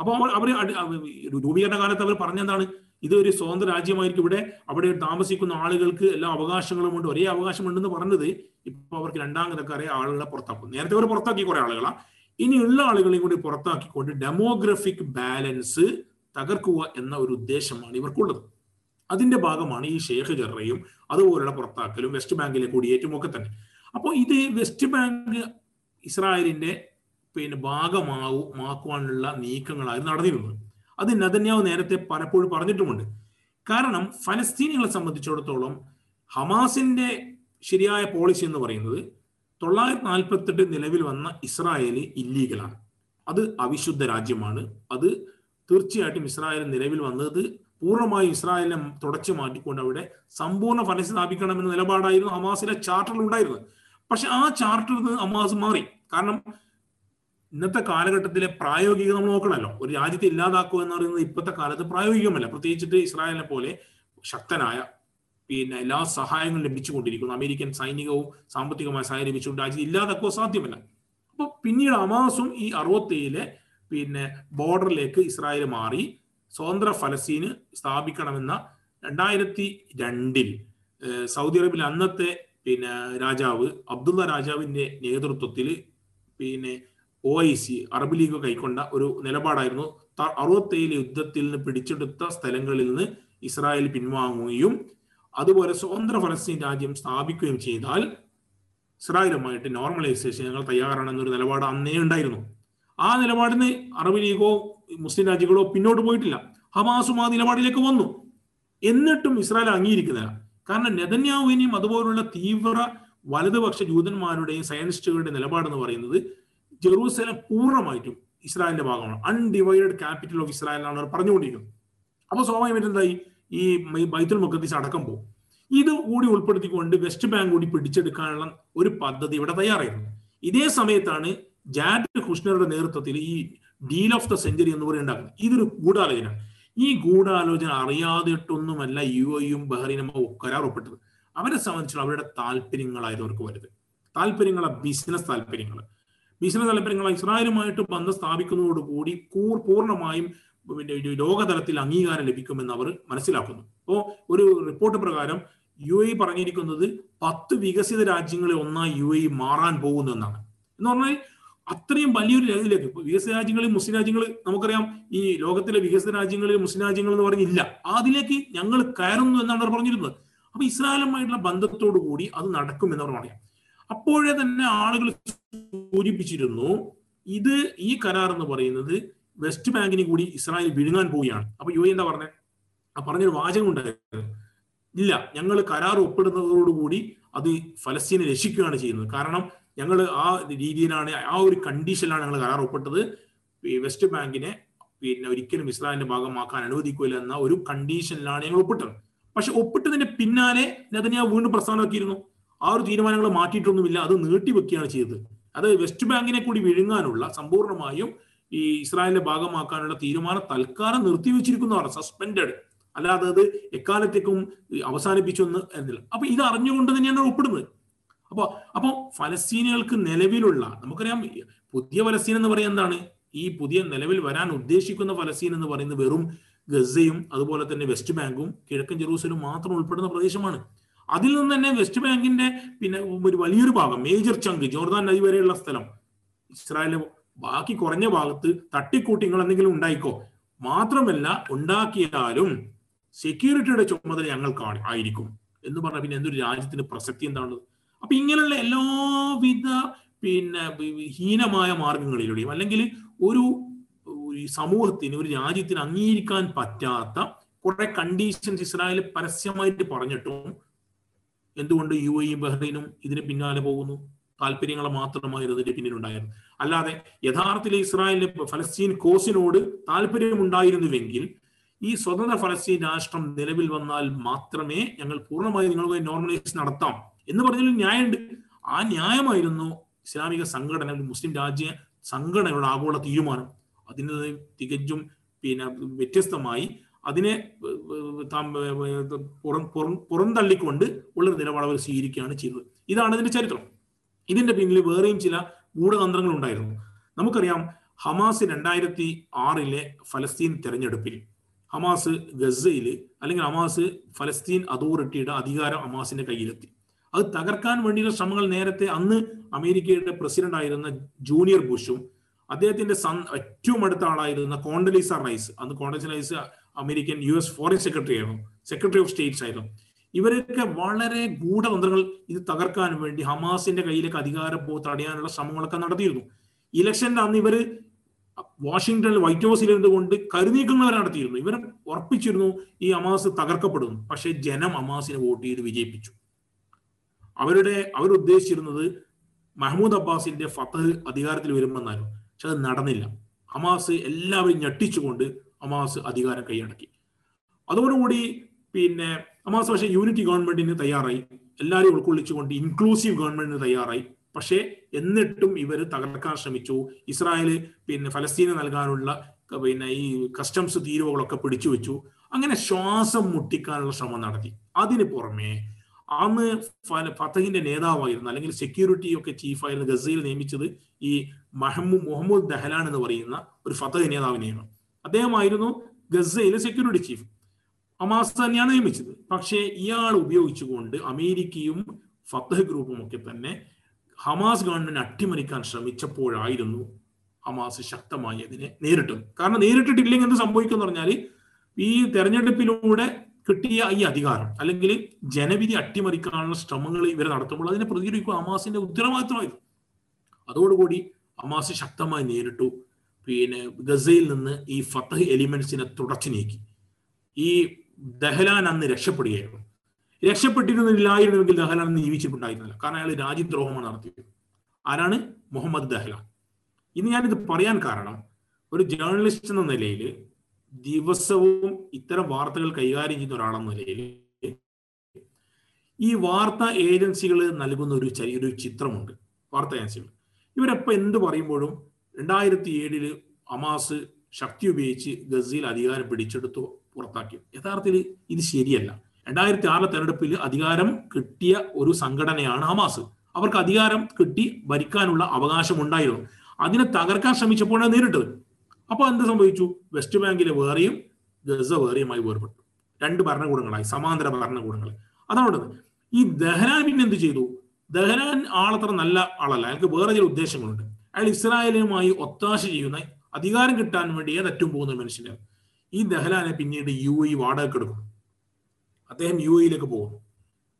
അപ്പോൾ അവർ രൂപീകരണ കാലത്ത് അവർ പറഞ്ഞെന്താണ്? ഇത് ഒരു സ്വതന്ത്ര രാജ്യമായിരിക്കും. ഇവിടെ അവിടെ താമസിക്കുന്ന ആളുകൾക്ക് എല്ലാ അവകാശങ്ങളും ഉണ്ട്. ഒരേ അവകാശമുണ്ടെന്ന് പറഞ്ഞത് ഇപ്പൊ അവർക്ക് രണ്ടാം കിടക്കാരെ ആളുകളെ പുറത്താക്കും. നേരത്തെ അവർ പുറത്താക്കി കുറെ ആളുകളാ. ഇനിയുള്ള ആളുകളെയും കൂടി പുറത്താക്കിക്കൊണ്ട് ഡെമോഗ്രഫിക് ബാലൻസ് തകർക്കുക എന്ന ഒരു ഉദ്ദേശമാണ് ഇവർക്കുള്ളത്. അതിന്റെ ഭാഗമാണ് ഈ ഷേഖ് ജറയും അതുപോലുള്ള പുറത്താക്കലും വെസ്റ്റ് ബാങ്കിലെ കുടിയേറ്റും ഒക്കെ തന്നെ. അപ്പോൾ ഇത് വെസ്റ്റ് ബാങ്ക് ഇസ്രായേലിന്റെ പിന്നെ ഭാഗമാക്കുവാനുള്ള നീക്കങ്ങളായിരുന്നു നടന്നിരുന്നത്. അത് നദന്യാവ് നേരത്തെ പലപ്പോഴും പറഞ്ഞിട്ടുമുണ്ട്. കാരണം ഫലസ്തീനികളെ സംബന്ധിച്ചിടത്തോളം ഹമാസിന്റെ ശരിയായ പോളിസി എന്ന് പറയുന്നത് തൊള്ളായിരത്തി നാൽപ്പത്തെട്ട് നിലവിൽ വന്ന ഇസ്രായേൽ ഇല്ലീഗലാണ്. അത് അവിശുദ്ധ രാജ്യമാണ്. അത് തീർച്ചയായിട്ടും ഇസ്രായേൽ നിലവിൽ വന്നത് പൂർണമായും ഇസ്രായേലിനെ തുടച്ചു മാറ്റിക്കൊണ്ട് അവിടെ സമ്പൂർണ ഫലം സ്ഥാപിക്കണമെന്ന നിലപാടായിരുന്നു ഹമാസിലെ ചാർട്ടറിൽ ഉണ്ടായിരുന്നത്. പക്ഷെ ആ ചാർട്ടറിൽ നിന്ന് ഹമാസ് മാറി. കാരണം ഇന്നത്തെ കാലഘട്ടത്തിലെ പ്രായോഗിക നമ്മൾ നോക്കണമല്ലോ. ഒരു രാജ്യത്തെ ഇല്ലാതാക്കുക എന്ന് പറയുന്നത് ഇപ്പോഴത്തെ കാലത്ത് പ്രായോഗികമല്ല. പ്രത്യേകിച്ചിട്ട് ഇസ്രായേലിനെ പോലെ ശക്തനായ പിന്നെ എല്ലാ സഹായങ്ങളും ലഭിച്ചുകൊണ്ടിരിക്കുന്നു. അമേരിക്കൻ സൈനികവും സാമ്പത്തികമായ സഹായം ലഭിച്ചുകൊണ്ട് രാജ്യത്ത് ഇല്ലാതാക്കുക സാധ്യമല്ല. അപ്പൊ പിന്നീട് അമാസും ഈ അറുപത്തേഴിലെ പിന്നെ ബോർഡറിലേക്ക് ഇസ്രായേൽ മാറി സ്വതന്ത്ര ഫലസ്തീന് സ്ഥാപിക്കണമെന്ന രണ്ടായിരത്തി രണ്ടിൽ സൗദി അറേബ്യയിലെ അന്നത്തെ പിന്നെ രാജാവ് അബ്ദുള്ള രാജാവിന്റെ നേതൃത്വത്തിൽ പിന്നെ O I C Arab League കൈക്കൊണ്ട ഒരു നിലപാടായിരുന്നു. അറുപത്തേഴിലെ യുദ്ധത്തിൽ നിന്ന് പിടിച്ചെടുത്ത സ്ഥലങ്ങളിൽ നിന്ന് ഇസ്രായേൽ പിൻവാങ്ങുകയും അതുപോലെ സ്വതന്ത്ര ഫലസ്തീൻ രാജ്യം സ്ഥാപിക്കുകയും ചെയ്താൽ ഇസ്രായേലുമായിട്ട് നോർമലൈസേഷൻ ഞങ്ങൾ തയ്യാറാണെന്നൊരു നിലപാട് അന്നേ ഉണ്ടായിരുന്നു. ആ നിലപാടിന് അറബ് ലീഗോ മുസ്ലിം രാജ്യങ്ങളോ പിന്നോട്ട് പോയിട്ടില്ല. ഹമാസും ആ നിലപാടിലേക്ക് വന്നു. എന്നിട്ടും ഇസ്രായേൽ അംഗീകരിക്കുന്നില്ല. കാരണം നെതന്യാവിനെയും അതുപോലുള്ള തീവ്ര വലതുപക്ഷ ജൂതന്മാരുടെയും സയനിസ്റ്റുകളുടെ നിലപാടെന്ന് പറയുന്നത് ജെറൂസലം പൂർണമായിട്ടും ഇസ്രായേലിന്റെ ഭാഗമാണ്. അൺഡിവൈഡഡ് ക്യാപിറ്റൽ ഓഫ് ഇസ്രായേൽ ആണ് അവർ പറഞ്ഞുകൊണ്ടിരിക്കുന്നത്. അപ്പൊ സ്വാഭാവികമായിട്ട് എന്തായി? ഈ ബൈത്തുൽ മുഖദ്ദീസ് അടക്കം പോകും. ഇത് കൂടി ഉൾപ്പെടുത്തിക്കൊണ്ട് വെസ്റ്റ് ബാങ്ക് കൂടി പിടിച്ചെടുക്കാനുള്ള ഒരു പദ്ധതി ഇവിടെ തയ്യാറായിരുന്നു ഇതേ സമയത്താണ് ജാഡ് കുഷ്ണറുടെ നേതൃത്വത്തിൽ ഈ ഡീൽ ഓഫ് ദ സെഞ്ചുറി എന്ന് പറയുന്നത് ഇതൊരു ഗൂഢാലോചന. ഈ ഗൂഢാലോചന അറിയാതിട്ടൊന്നുമല്ല യു എയും ബഹ്റൈനും കരാർ ഒപ്പിട്ടത്. അവരെ സംബന്ധിച്ചുള്ള അവരുടെ താല്പര്യങ്ങളായിരുന്നു അവർക്ക് വലുത്. താല്പര്യങ്ങളെ ബിസിനസ് താല്പര്യങ്ങൾ ബിസിനസ് താല്പര്യങ്ങൾ ഇസ്രായേലുമായിട്ട് ബന്ധം സ്ഥാപിക്കുന്നതോടുകൂടി പൂർണമായും പിന്നെ ലോകതലത്തിൽ അംഗീകാരം ലഭിക്കുമെന്ന് അവർ മനസ്സിലാക്കുന്നു. അപ്പോൾ ഒരു റിപ്പോർട്ട് പ്രകാരം യു എ പറഞ്ഞിരിക്കുന്നത് പത്ത് വികസിത രാജ്യങ്ങളെ ഒന്നായി യു എ മാറാൻ പോകുന്നു എന്നാണ്. എന്ന് പറഞ്ഞാൽ അത്രയും വലിയൊരു രീതിയിലേക്ക് ഇപ്പൊ വികസിത രാജ്യങ്ങളിൽ മുസ്ലിം രാജ്യങ്ങൾ നമുക്കറിയാം ഈ ലോകത്തിലെ വികസിത രാജ്യങ്ങളിൽ മുസ്ലിം രാജ്യങ്ങൾ എന്ന് പറഞ്ഞില്ല. അതിലേക്ക് ഞങ്ങൾ കയറുന്നു എന്നാണ് അവർ പറഞ്ഞിരുന്നത്. അപ്പൊ ഇസ്രായേലുമായിട്ടുള്ള ബന്ധത്തോടു കൂടി അത് നടക്കും എന്നവർ പറയാം അപ്പോഴേ തന്നെ ആളുകൾ സൂചിപ്പിച്ചിരുന്നു. ഇത് ഈ കരാർ എന്ന് പറയുന്നത് വെസ്റ്റ് ബാങ്കിന് കൂടി ഇസ്രായേൽ വിഴുങ്ങാൻ പോവുകയാണ്. അപ്പൊ യു എന്താ പറഞ്ഞത് ആ പറഞ്ഞൊരു വാചകം ഉണ്ടായിരുന്നു ഇല്ല ഞങ്ങൾ കരാർ ഒപ്പിടുന്നതോടുകൂടി അത് ഫലസ്തീനെ രക്ഷിക്കുകയാണ് ചെയ്യുന്നത്. കാരണം ഞങ്ങൾ ആ രീതിയിലാണ് ആ ഒരു കണ്ടീഷനിലാണ് ഞങ്ങൾ കരാർ ഒപ്പിട്ടത്. വെസ്റ്റ് ബാങ്കിനെ പിന്നെ ഒരിക്കലും ഇസ്രായേലിന്റെ ഭാഗമാക്കാൻ അനുവദിക്കില്ല എന്ന ഒരു കണ്ടീഷനിലാണ് ഞങ്ങൾ ഒപ്പിട്ടത്. പക്ഷെ ഒപ്പിട്ടതിന്റെ പിന്നാലെ ഞാൻ വീണ്ടും പ്രസ്ഥാനമാക്കിയിരുന്നു. ആ ഒരു തീരുമാനങ്ങൾ മാറ്റിയിട്ടൊന്നുമില്ല. അത് നീട്ടിവെക്കുകയാണ് ചെയ്തത്. അത് വെസ്റ്റ് ബാങ്കിനെ കൂടി വിഴുങ്ങാനുള്ള സമ്പൂർണമായും ഈ ഇസ്രായേലിന്റെ ഭാഗമാക്കാനുള്ള തീരുമാനം തൽക്കാലം നിർത്തിവെച്ചിരിക്കുന്നതാണ് സസ്പെൻഡഡ് അല്ലാതെ അത് എക്കാലത്തേക്കും അവസാനിപ്പിച്ചൊന്ന് എന്നില്ല അപ്പൊ ഇത് അറിഞ്ഞുകൊണ്ട് തന്നെയാണ് ഒപ്പിടുന്നത്. അപ്പൊ അപ്പൊ അപ്പൊ ഫലസ്തീനികൾക്ക് നിലവിലുള്ള നമുക്കറിയാം പുതിയ ഫലസ്തീൻ എന്ന് പറയുന്നത് എന്താണ്? ഈ പുതിയ നിലവിൽ വരാൻ ഉദ്ദേശിക്കുന്ന ഫലസ്തീൻ എന്ന് പറയുന്നത് വെറും ഗസയും അതുപോലെ തന്നെ വെസ്റ്റ് ബാങ്കും കിഴക്കൻ ജെറൂസലും മാത്രം ഉൾപ്പെടുന്ന പ്രദേശമാണ്. അതിൽ നിന്ന് തന്നെ വെസ്റ്റ് ബാങ്കിന്റെ പിന്നെ ഒരു വലിയൊരു ഭാഗം മേജർ ചങ്ക് ജോർദാൻ നദി വരെയുള്ള സ്ഥലം. ഇസ്രായേൽ ബാക്കി കുറഞ്ഞ ഭാഗത്ത് തട്ടിക്കൂട്ടി നിങ്ങൾ എന്തെങ്കിലും ഉണ്ടായിക്കോ? മാത്രമല്ല ഉണ്ടാക്കിയാലും സെക്യൂരിറ്റിയുടെ ചുമതല ഞങ്ങൾക്ക് ആയിരിക്കും. എന്ന് പറഞ്ഞാൽ പിന്നെ എന്തൊരു രാജ്യത്തിന് പ്രസക്തി എന്താണ് അപ്പൊ ഇങ്ങനെയുള്ള എല്ലാവിധ പിന്നെ ഹീനമായ മാർഗങ്ങളിലൂടെയും അല്ലെങ്കിൽ ഒരു സമൂഹത്തിന് ഒരു രാജ്യത്തിന് അംഗീകരിക്കാൻ പറ്റാത്ത കുറെ കണ്ടീഷൻസ് ഇസ്രായേൽ പരസ്യമായിട്ട് പറഞ്ഞിട്ടും എന്തുകൊണ്ട് യു എയും ബഹ്റൈനും ഇതിന് പിന്നാലെ പോകുന്നു? താല്പര്യങ്ങൾ മാത്രമായിരുന്നു ഇതിന്റെ പിന്നിലുണ്ടായിരുന്നു അല്ലാതെ യഥാർത്ഥത്തിൽ ഇസ്രായേലിന് ഫലസ്തീൻ കോസിനോട് താല്പര്യമുണ്ടായിരുന്നുവെങ്കിൽ ഈ സ്വതന്ത്ര ഫലസ്തീൻ രാഷ്ട്രം നിലവിൽ വന്നാൽ മാത്രമേ ഞങ്ങൾ പൂർണമായി നിങ്ങൾക്ക് നോർമലൈസ് നടത്താം എന്ന് പറഞ്ഞാൽ ന്യായമുണ്ട്. ആ ന്യായമായിരുന്നു ഇസ്ലാമിക സംഘടന മുസ്ലിം രാജ്യ സംഘടനയുടെ ആഗോള തീരുമാനം. അതിന് തികച്ചും പിന്നെ വ്യത്യസ്തമായി അതിനെ പുറം പുറം പുറന്തള്ളിക്കൊണ്ട് ഉള്ളൊരു നിലപാട് അവർ സ്വീകരിക്കുകയാണ് ചെയ്തത്. ഇതാണ് ഇതിന്റെ ചരിത്രം. ഇതിന്റെ പിന്നിൽ വേറെയും ചില ഗൂഢതന്ത്രങ്ങൾ ഉണ്ടായിരുന്നു. നമുക്കറിയാം ഹമാസ് രണ്ടായിരത്തി ആറിലെ ഫലസ്തീൻ തെരഞ്ഞെടുപ്പിൽ ഹമാസ് ഗസയിൽ അല്ലെങ്കിൽ ഹമാസ് ഫലസ്തീൻ അതോറിറ്റിയുടെ അധികാരം ഹമാസിന്റെ കയ്യിലെത്തി. അത് തകർക്കാൻ വേണ്ടിയുള്ള ശ്രമങ്ങൾ നേരത്തെ അന്ന് അമേരിക്കയുടെ പ്രസിഡന്റ് ആയിരുന്ന ജൂനിയർ ബുഷും അദ്ദേഹത്തിന്റെ ഏറ്റവും അടുത്ത ആളായിരുന്ന കോണ്ടലീസ റൈസ് അന്ന് Condoleezza Rice American U S foreign secretary ആയിരുന്നു. സെക്രട്ടറി ഓഫ് സ്റ്റേറ്റ്സ് ആയിരുന്നു. ഇവരൊക്കെ വളരെ ഗൂഢതന്ത്രങ്ങൾ ഇത് തകർക്കാൻ വേണ്ടി ഹമാസിന്റെ കയ്യിലേക്ക് അധികാരം പോ തടയാനുള്ള ശ്രമങ്ങളൊക്കെ നടത്തിയിരുന്നു. ഇലക്ഷന്റെ അന്ന് ഇവർ വാഷിംഗ്ടണിൽ വൈറ്റ് ഹൗസിൽ ഇരുന്നുകൊണ്ട് കരുനീക്കങ്ങൾ നടത്തിയിരുന്നു. ഇവർ ഉറപ്പിച്ചിരുന്നു ഈ അമാസ് തകർക്കപ്പെടുന്നു. പക്ഷേ ജനം അമാസിനെ വോട്ട് ചെയ്ത് വിജയിപ്പിച്ചു. അവരുടെ അവരുദ്ദേശിച്ചിരുന്നത് മഹ്മൂദ് അബ്ബാസിന്റെ ഫത്തഹ് അധികാരത്തിൽ വരുമെന്നായിരുന്നു. പക്ഷെ അത് നടന്നില്ല. ഹമാസ് എല്ലാവരും ഞെട്ടിച്ചുകൊണ്ട് ഹമാസ് അധികാരം കൈയടക്കി. അതോടുകൂടി പിന്നെ അമാസ് പക്ഷേ യൂണിറ്റി ഗവൺമെന്റിന് തയ്യാറായി. എല്ലാവരും ഉൾക്കൊള്ളിച്ചുകൊണ്ട് ഇൻക്ലൂസീവ് ഗവൺമെന്റിന് തയ്യാറായി. പക്ഷേ എന്നിട്ടും ഇവർ തകർക്കാൻ ശ്രമിച്ചു. ഇസ്രായേൽ പിന്നെ ഫലസ്തീന് നൽകാനുള്ള പിന്നെ ഈ കസ്റ്റംസ് തീരുവകളൊക്കെ പിടിച്ചു വെച്ചു. അങ്ങനെ ശ്വാസം മുട്ടിക്കാനുള്ള ശ്രമം നടത്തി. അതിന് പുറമെ അന്ന് ഫത്തഹിന്റെ നേതാവായിരുന്നു അല്ലെങ്കിൽ സെക്യൂരിറ്റി ഒക്കെ ചീഫായിരുന്നു ഗസയിൽ നിയമിച്ചത് ഈ മഹമ്മു മുഹമ്മദ് ദഹലാൻ എന്ന് പറയുന്ന ഒരു ഫത്തഹ് നേതാവിനെയാണ്. അദ്ദേഹമായിരുന്നു ഗസയിലെ സെക്യൂരിറ്റി ചീഫ് ഹമാസ് തന്നെയാണ് നിയമിച്ചത്. പക്ഷേ ഇയാൾ ഉപയോഗിച്ചുകൊണ്ട് അമേരിക്കയും ഫത്തഹ് ഗ്രൂപ്പും ഒക്കെ തന്നെ ഹമാസ് ഗവൺമെന്റ് അട്ടിമറിക്കാൻ ശ്രമിച്ചപ്പോഴായിരുന്നു ഹമാസ് ശക്തമായി അതിനെ നേരിട്ടത്. കാരണം നേരിട്ടിട്ടില്ലെങ്കിൽ എന്ത് സംഭവിക്കും എന്ന് പറഞ്ഞാൽ ഈ തെരഞ്ഞെടുപ്പിലൂടെ കിട്ടിയ ഈ അധികാരം അല്ലെങ്കിൽ ജനവിധി അട്ടിമറിക്കാനുള്ള ശ്രമങ്ങൾ ഇവർ നടത്തുമ്പോൾ അതിനെ പ്രതികരിക്കുക ഹമാസിന്റെ ഉത്തരവാദിത്തമായിരുന്നു അതോടുകൂടി ഹമാസ് ശക്തമായി നേരിട്ടു. പിന്നെ ഗസയിൽ നിന്ന് ഈ ഫത്തഹ് എലിമെന്റ്സിനെ തുടച്ചു നീക്കി. ഈ ദഹലാൻ അന്ന് രക്ഷപ്പെടുകയായിരുന്നു. രക്ഷപ്പെട്ടിരുന്നില്ലായിരുന്നുവെങ്കിൽ ദഹലാൻ അന്ന് ജീവിച്ചിട്ടുണ്ടായിരുന്നില്ല. കാരണം അയാൾ രാജ്യദ്രോഹമാണ് നടത്തിയത്. ആരാണ്? മുഹമ്മദ് ദഹലാൻ. ഇന്ന് ഞാനിത് പറയാൻ കാരണം ഒരു ജേർണലിസ്റ്റ് എന്ന നിലയിൽ ദിവസവും ഇത്തരം വാർത്തകൾ കൈകാര്യം ചെയ്യുന്ന ഒരാളെന്ന നിലയിൽ ഈ വാർത്താ ഏജൻസികൾ നൽകുന്ന ഒരു ഒരു ചിത്രമുണ്ട്. വാർത്താ ഏജൻസികൾ ഇവരെപ്പോ എന്ത് പറയുമ്പോഴും രണ്ടായിരത്തി ഏഴിൽ അമാസ് ശക്തി ഉപയോഗിച്ച് ഗസയിൽ അധികാരം പിടിച്ചെടുത്തു പുറത്താക്കി. യഥാർത്ഥത്തിൽ ഇത് ശരിയല്ല. രണ്ടായിരത്തി ആറിലെ തെരഞ്ഞെടുപ്പിൽ അധികാരം കിട്ടിയ ഒരു സംഘടനയാണ് ഹമാസ്. അവർക്ക് അധികാരം കിട്ടി ഭരിക്കാനുള്ള അവകാശം ഉണ്ടായിരുന്നു അതിനെ തകർക്കാൻ ശ്രമിച്ചപ്പോഴാണ് നേരിട്ടത് അപ്പൊ എന്ത് സംഭവിച്ചു? വെസ്റ്റ് ബാങ്കിലെ വേറെയും ഗസ വേറെയുമായി വേർപെട്ടു. രണ്ട് ഭരണകൂടങ്ങളായി സമാന്തര ഭരണകൂടങ്ങൾ അതാണ് ഈ ദഹനാൻ പിന്നെ എന്ത് ചെയ്തു? ദഹനാൻ ആളത്ര നല്ല ആളല്ല. അയാൾക്ക് വേറെ ചില ഉദ്ദേശങ്ങളുണ്ട്. അയാൾ ഇസ്രായേലുമായി ഒത്താശ ചെയ്യുന്ന അധികാരം കിട്ടാൻ വേണ്ടി ഏതറ്റും പോകുന്ന മനുഷ്യനാണ് ഈ ദഹലാനെ പിന്നീട് യു എ വാടക എടുക്കും അദ്ദേഹം യു എയിലേക്ക് പോകും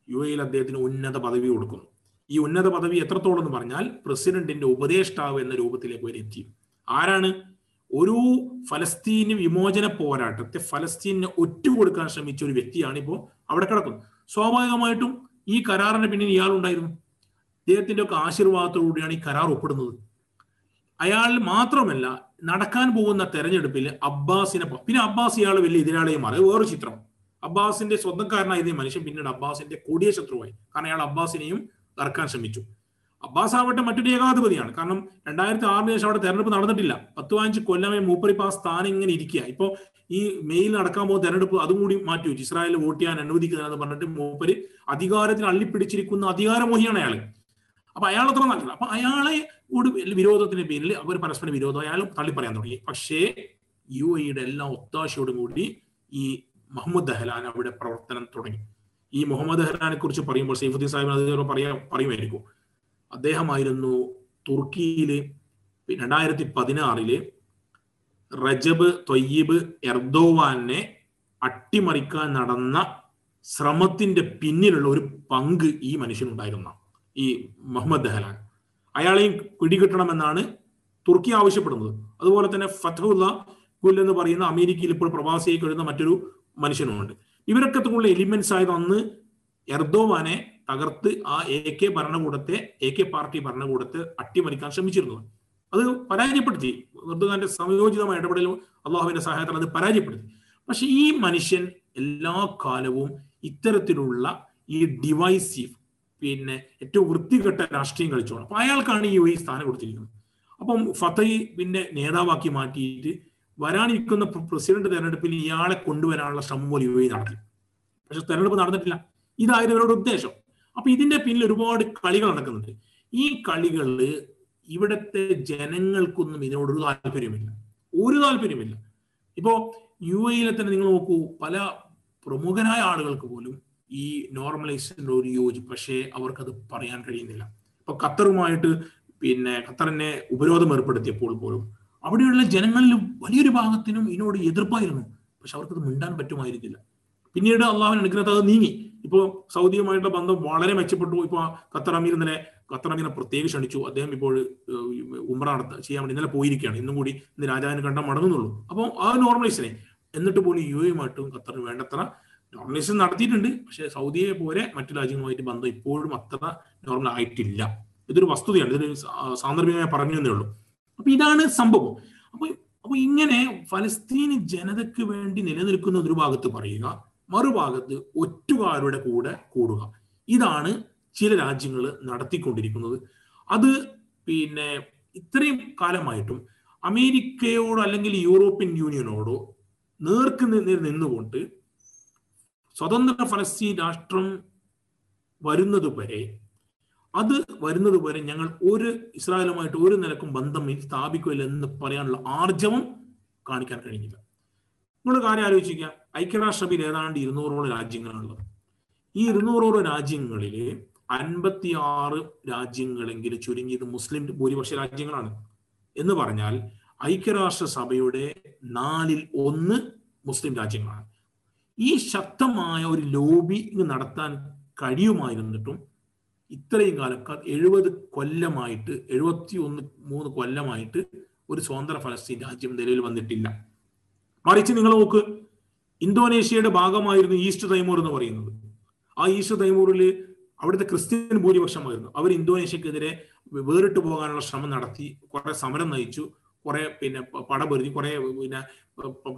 യു എയിൽ അദ്ദേഹത്തിന് ഉന്നത പദവി കൊടുക്കുന്നു. ഈ ഉന്നത പദവി എത്രത്തോളം എന്ന് പറഞ്ഞാൽ പ്രസിഡന്റിന്റെ ഉപദേഷ്ടാവ് എന്ന രൂപത്തിലേക്ക് വരെ എത്തി ആരാണ്? ഒരു ഫലസ്തീന് വിമോചന പോരാട്ടത്തെ ഫലസ്തീനെ ഒറ്റുകൊടുക്കാൻ ശ്രമിച്ച ഒരു വ്യക്തിയാണ് ഇപ്പോൾ അവിടെ കിടക്കുന്നത്. സ്വാഭാവികമായിട്ടും ഈ കരാറിന് പിന്നിൽ ഇയാളുണ്ടായിരുന്നു അദ്ദേഹത്തിന്റെ ഒക്കെ ആശീർവാദത്തോടുകൂടിയാണ് ഈ കരാർ ഒപ്പിടുന്നത്. അയാൾ മാത്രമല്ല നടക്കാൻ പോകുന്ന തെരഞ്ഞെടുപ്പിൽ അബ്ബാസിനെ പിന്നെ അബ്ബാസ് ഇയാൾ വലിയ എതിരാളിയെ മാറി. വേറെ ചിത്രം. അബ്ബാസിന്റെ സ്വന്തക്കാരനായ മനുഷ്യൻ പിന്നീട് അബ്ബാസിന്റെ കൊടിയ ശത്രുവായി. കാരണം അയാൾ അബ്ബാസിനെയും ഇറക്കാൻ ശ്രമിച്ചു. അബ്ബാസ് ആവട്ടെ മറ്റൊരു ഏകാധിപതിയാണ്. കാരണം രണ്ടായിരത്തി ആറിന് ശേഷം അവിടെ തെരഞ്ഞെടുപ്പ് നടന്നിട്ടില്ല. പത്ത് പതിനഞ്ച് കൊല്ലമേ മൂപ്പരിപ്പ് ആ സ്ഥാനം ഇങ്ങനെ ഇരിക്കുക. ഇപ്പൊ ഈ മെയിൽ നടക്കാൻ പോകുന്ന തെരഞ്ഞെടുപ്പ് അതുകൂടി മാറ്റി വെച്ചു. ഇസ്രായേലിൽ വോട്ട് ചെയ്യാൻ അനുവദിക്കുന്നതെന്ന് പറഞ്ഞിട്ട് മൂപ്പര് അധികാരത്തിൽ അള്ളിപ്പിടിച്ചിരിക്കുന്ന അധികാരമോഹിയാണ് അയാൾ അപ്പൊ അയാൾ അത്ര നല്ലത് അപ്പൊ അയാളെ കൂടി വിരോധത്തിന്റെ പേരിൽ അവർ പരസ്പരം വിരോധം അയാൾ തള്ളി തുടങ്ങി. പക്ഷേ യു എയുടെ എല്ലാ ഒത്താശയോടും കൂടി ഈ മുഹമ്മദ് ദഹലാൻ അവിടെ പ്രവർത്തനം തുടങ്ങി. ഈ മുഹമ്മദ് ദഹലാനെ കുറിച്ച് പറയുമ്പോൾ സൈഫുദ്ദീൻ സാഹിബ് അത് പറയാ പറയുമായിരിക്കും. അദ്ദേഹമായിരുന്നു തുർക്കിയിലെ രണ്ടായിരത്തി പതിനാറിൽ റജബ് തൊയ്യബ് എർദോവാനെ അട്ടിമറിക്കാൻ നടന്ന ശ്രമത്തിന്റെ പിന്നിലുള്ള ഒരു പങ്ക് ഈ മനുഷ്യനുണ്ടായിരുന്ന ഈ മുഹമ്മദ് ദഹലാൻ. അയാളെയും പിടികിട്ടണമെന്നാണ് തുർക്കി ആവശ്യപ്പെടുന്നത്. അതുപോലെ തന്നെ ഫത്തഹുല്ല ഗുൽ എന്ന് പറയുന്ന അമേരിക്കയിൽ ഇപ്പോൾ പ്രവാസിയായി കഴിയുന്ന മറ്റൊരു മനുഷ്യനുമുണ്ട്. ഇവരൊക്കെ തമ്മിലുള്ള എലിമെന്റ്സ് ആയത് അന്ന് എർദോവാനെ തകർത്ത് ആ എ കെ ഭരണകൂടത്തെ എ കെ പാർട്ടി ഭരണകൂടത്തെ അട്ടിമറിക്കാൻ ശ്രമിച്ചിരുന്നു അത് പരാജയപ്പെടുത്തി. എർദോഗാന്റെ സംയോജിതമായ ഇടപെടലും അള്ളാഹുവിന്റെ സഹായത്താൽ അത് പരാജയപ്പെടുത്തി. പക്ഷെ ഈ മനുഷ്യൻ എല്ലാ കാലവും ഇത്തരത്തിലുള്ള ഈ ഡിവൈസീവ് പിന്നെ ഏറ്റവും വൃത്തികെട്ട രാഷ്ട്രീയം കളിച്ചോണം അപ്പൊ അയാൾക്കാണ് ഈ സ്ഥാനം കൊടുത്തിരിക്കുന്നത്. അപ്പം ഫത്തഹി പിന്നെ നേതാവാക്കി മാറ്റിയിട്ട് വരാനിരിക്കുന്ന പ്രസിഡന്റ് തെരഞ്ഞെടുപ്പിൽ ഇയാളെ കൊണ്ടുവരാനുള്ള ശ്രമം പോലെ യു എ നടത്തി പക്ഷെ തെരഞ്ഞെടുപ്പ് നടന്നിട്ടില്ല. ഇതായിരുന്നു ഇവരുടെ ഉദ്ദേശം. അപ്പൊ ഇതിന്റെ പിന്നിൽ ഒരുപാട് കളികൾ നടക്കുന്നുണ്ട്. ഈ കളികളിൽ ഇവിടത്തെ ജനങ്ങൾക്കൊന്നും ഇതിനോടൊരു താല്പര്യമില്ല. ഒരു താല്പര്യമില്ല. ഇപ്പോ യു എയിലെ തന്നെ നിങ്ങൾ നോക്കൂ പല പ്രമുഖരായ ആളുകൾക്ക് പോലും ഈ നോർമലൈസേഷന്റെ ഒരു യോജിപ്പ് പക്ഷേ അവർക്കത് പറയാൻ കഴിയുന്നില്ല. ഇപ്പൊ ഖത്തറുമായിട്ട് പിന്നെ ഖത്തറിനെ ഉപരോധം ഏർപ്പെടുത്തിയപ്പോൾ പോലും അവിടെയുള്ള ജനങ്ങളിൽ വലിയൊരു ഭാഗത്തിനും ഇതിനോട് എതിർപ്പായിരുന്നു. പക്ഷെ അവർക്കത് മിണ്ടാൻ പറ്റുമായിരുന്നില്ല. പിന്നീട് അള്ളാഹുവിന് അനുഗ്രഹത്തെ അത് നീങ്ങി. ഇപ്പോൾ സൗദിയുമായിട്ടുള്ള ബന്ധം വളരെ മെച്ചപ്പെട്ടു. ഇപ്പൊ ഖത്തർ അമീർ ഇന്നലെ ഖത്തർ അമീറിനെ പ്രത്യേകം ക്ഷണിച്ചു. അദ്ദേഹം ഇപ്പോൾ ഉമ്ര നടത്ത ചെയ്യാൻ വേണ്ടി ഇന്നലെ പോയിരിക്കുകയാണ്. ഇന്നും കൂടി ഇന്ന് രാജാവിനെ കണ്ട മടങ്ങുന്നുള്ളൂ. അപ്പോൾ ആ നോർമലൈസിനെ എന്നിട്ട് പോലും യു എയുമായിട്ടും ഖത്തറിന് വേണ്ടത്ര നോർമലൈസേഷൻ നടത്തിയിട്ടുണ്ട്. പക്ഷെ സൗദിയെ പോലെ മറ്റു രാജ്യങ്ങളുമായിട്ട് ബന്ധം ഇപ്പോഴും അത്ര നോർമൽ ആയിട്ടില്ല. ഇതൊരു വസ്തുതയാണ്. ഇതൊരു സാന്ദർഭികമായി പറഞ്ഞു എന്നേ ഉള്ളൂ. അപ്പൊ ഇതാണ് സംഭവം. അപ്പൊ അപ്പൊ ഇങ്ങനെ ഫലസ്തീൻ ജനതയ്ക്ക് വേണ്ടി നിലനിൽക്കുന്ന ഒരു ഭാഗത്ത് പറയുക മറുഭാഗത്ത് ഒറ്റുകാരുടെ കൂടെ കൂടുക. ഇതാണ് ചില രാജ്യങ്ങൾ നടത്തിക്കൊണ്ടിരിക്കുന്നത്. അത് പിന്നെ ഇത്രയും കാലമായിട്ടും അമേരിക്കയോടോ അല്ലെങ്കിൽ യൂറോപ്യൻ യൂണിയനോടോ നേർക്ക് നിന്നുകൊണ്ട് സ്വതന്ത്ര ഫലസ്തീൻ രാഷ്ട്രം വരുന്നത് വരെ അത് വരുന്നത് വരെ ഞങ്ങൾ ഒരു ഇസ്രായേലുമായിട്ട് ഒരു നിലക്കും ബന്ധം സ്ഥാപിക്കില്ല എന്ന് പറയാനുള്ള ആർജവം കാണിക്കാൻ കഴിഞ്ഞില്ല. നിങ്ങൾ കാര്യം ആലോചിക്കുക. ഐക്യരാഷ്ട്രസഭയിൽ ഏതാണ്ട് ഇരുന്നൂറോളം രാജ്യങ്ങളാണുള്ളത്. ഈ ഇരുന്നൂറോളം രാജ്യങ്ങളിൽ അൻപത്തി ആറ് രാജ്യങ്ങളെങ്കിലും ചുരുങ്ങിയത് മുസ്ലിം ഭൂരിപക്ഷ രാജ്യങ്ങളാണ്. എന്ന് പറഞ്ഞാൽ ഐക്യരാഷ്ട്രസഭയുടെ നാലിൽ ഒന്ന് മുസ്ലിം രാജ്യങ്ങളാണ്. ഈ ശക്തമായ ഒരു ലോബിങ് നടത്താൻ കഴിയുമായിരുന്നിട്ടും ഇത്രയും കാലം എഴുപത് കൊല്ലമായിട്ട് എഴുപത്തി ഒന്ന് മൂന്ന് കൊല്ലമായിട്ട് ഒരു സ്വതന്ത്ര ഫലസ്തീൻ രാജ്യം നിലവിൽ വന്നിട്ടില്ല. മറിച്ച് നിങ്ങൾ നോക്ക് ഇന്തോനേഷ്യയുടെ ഭാഗമായിരുന്നു ഈസ്റ്റ് തൈമൂർ എന്ന് പറയുന്നത്. ആ ഈസ്റ്റ് തൈമൂറിൽ അവിടുത്തെ ക്രിസ്ത്യൻ ഭൂരിപക്ഷമായിരുന്നു. അവർ ഇന്തോനേഷ്യക്കെതിരെ വേറിട്ട് പോകാനുള്ള ശ്രമം നടത്തി കുറെ സമരം നയിച്ചു കുറെ പിന്നെ പടപൊരുതി കുറെ പിന്നെ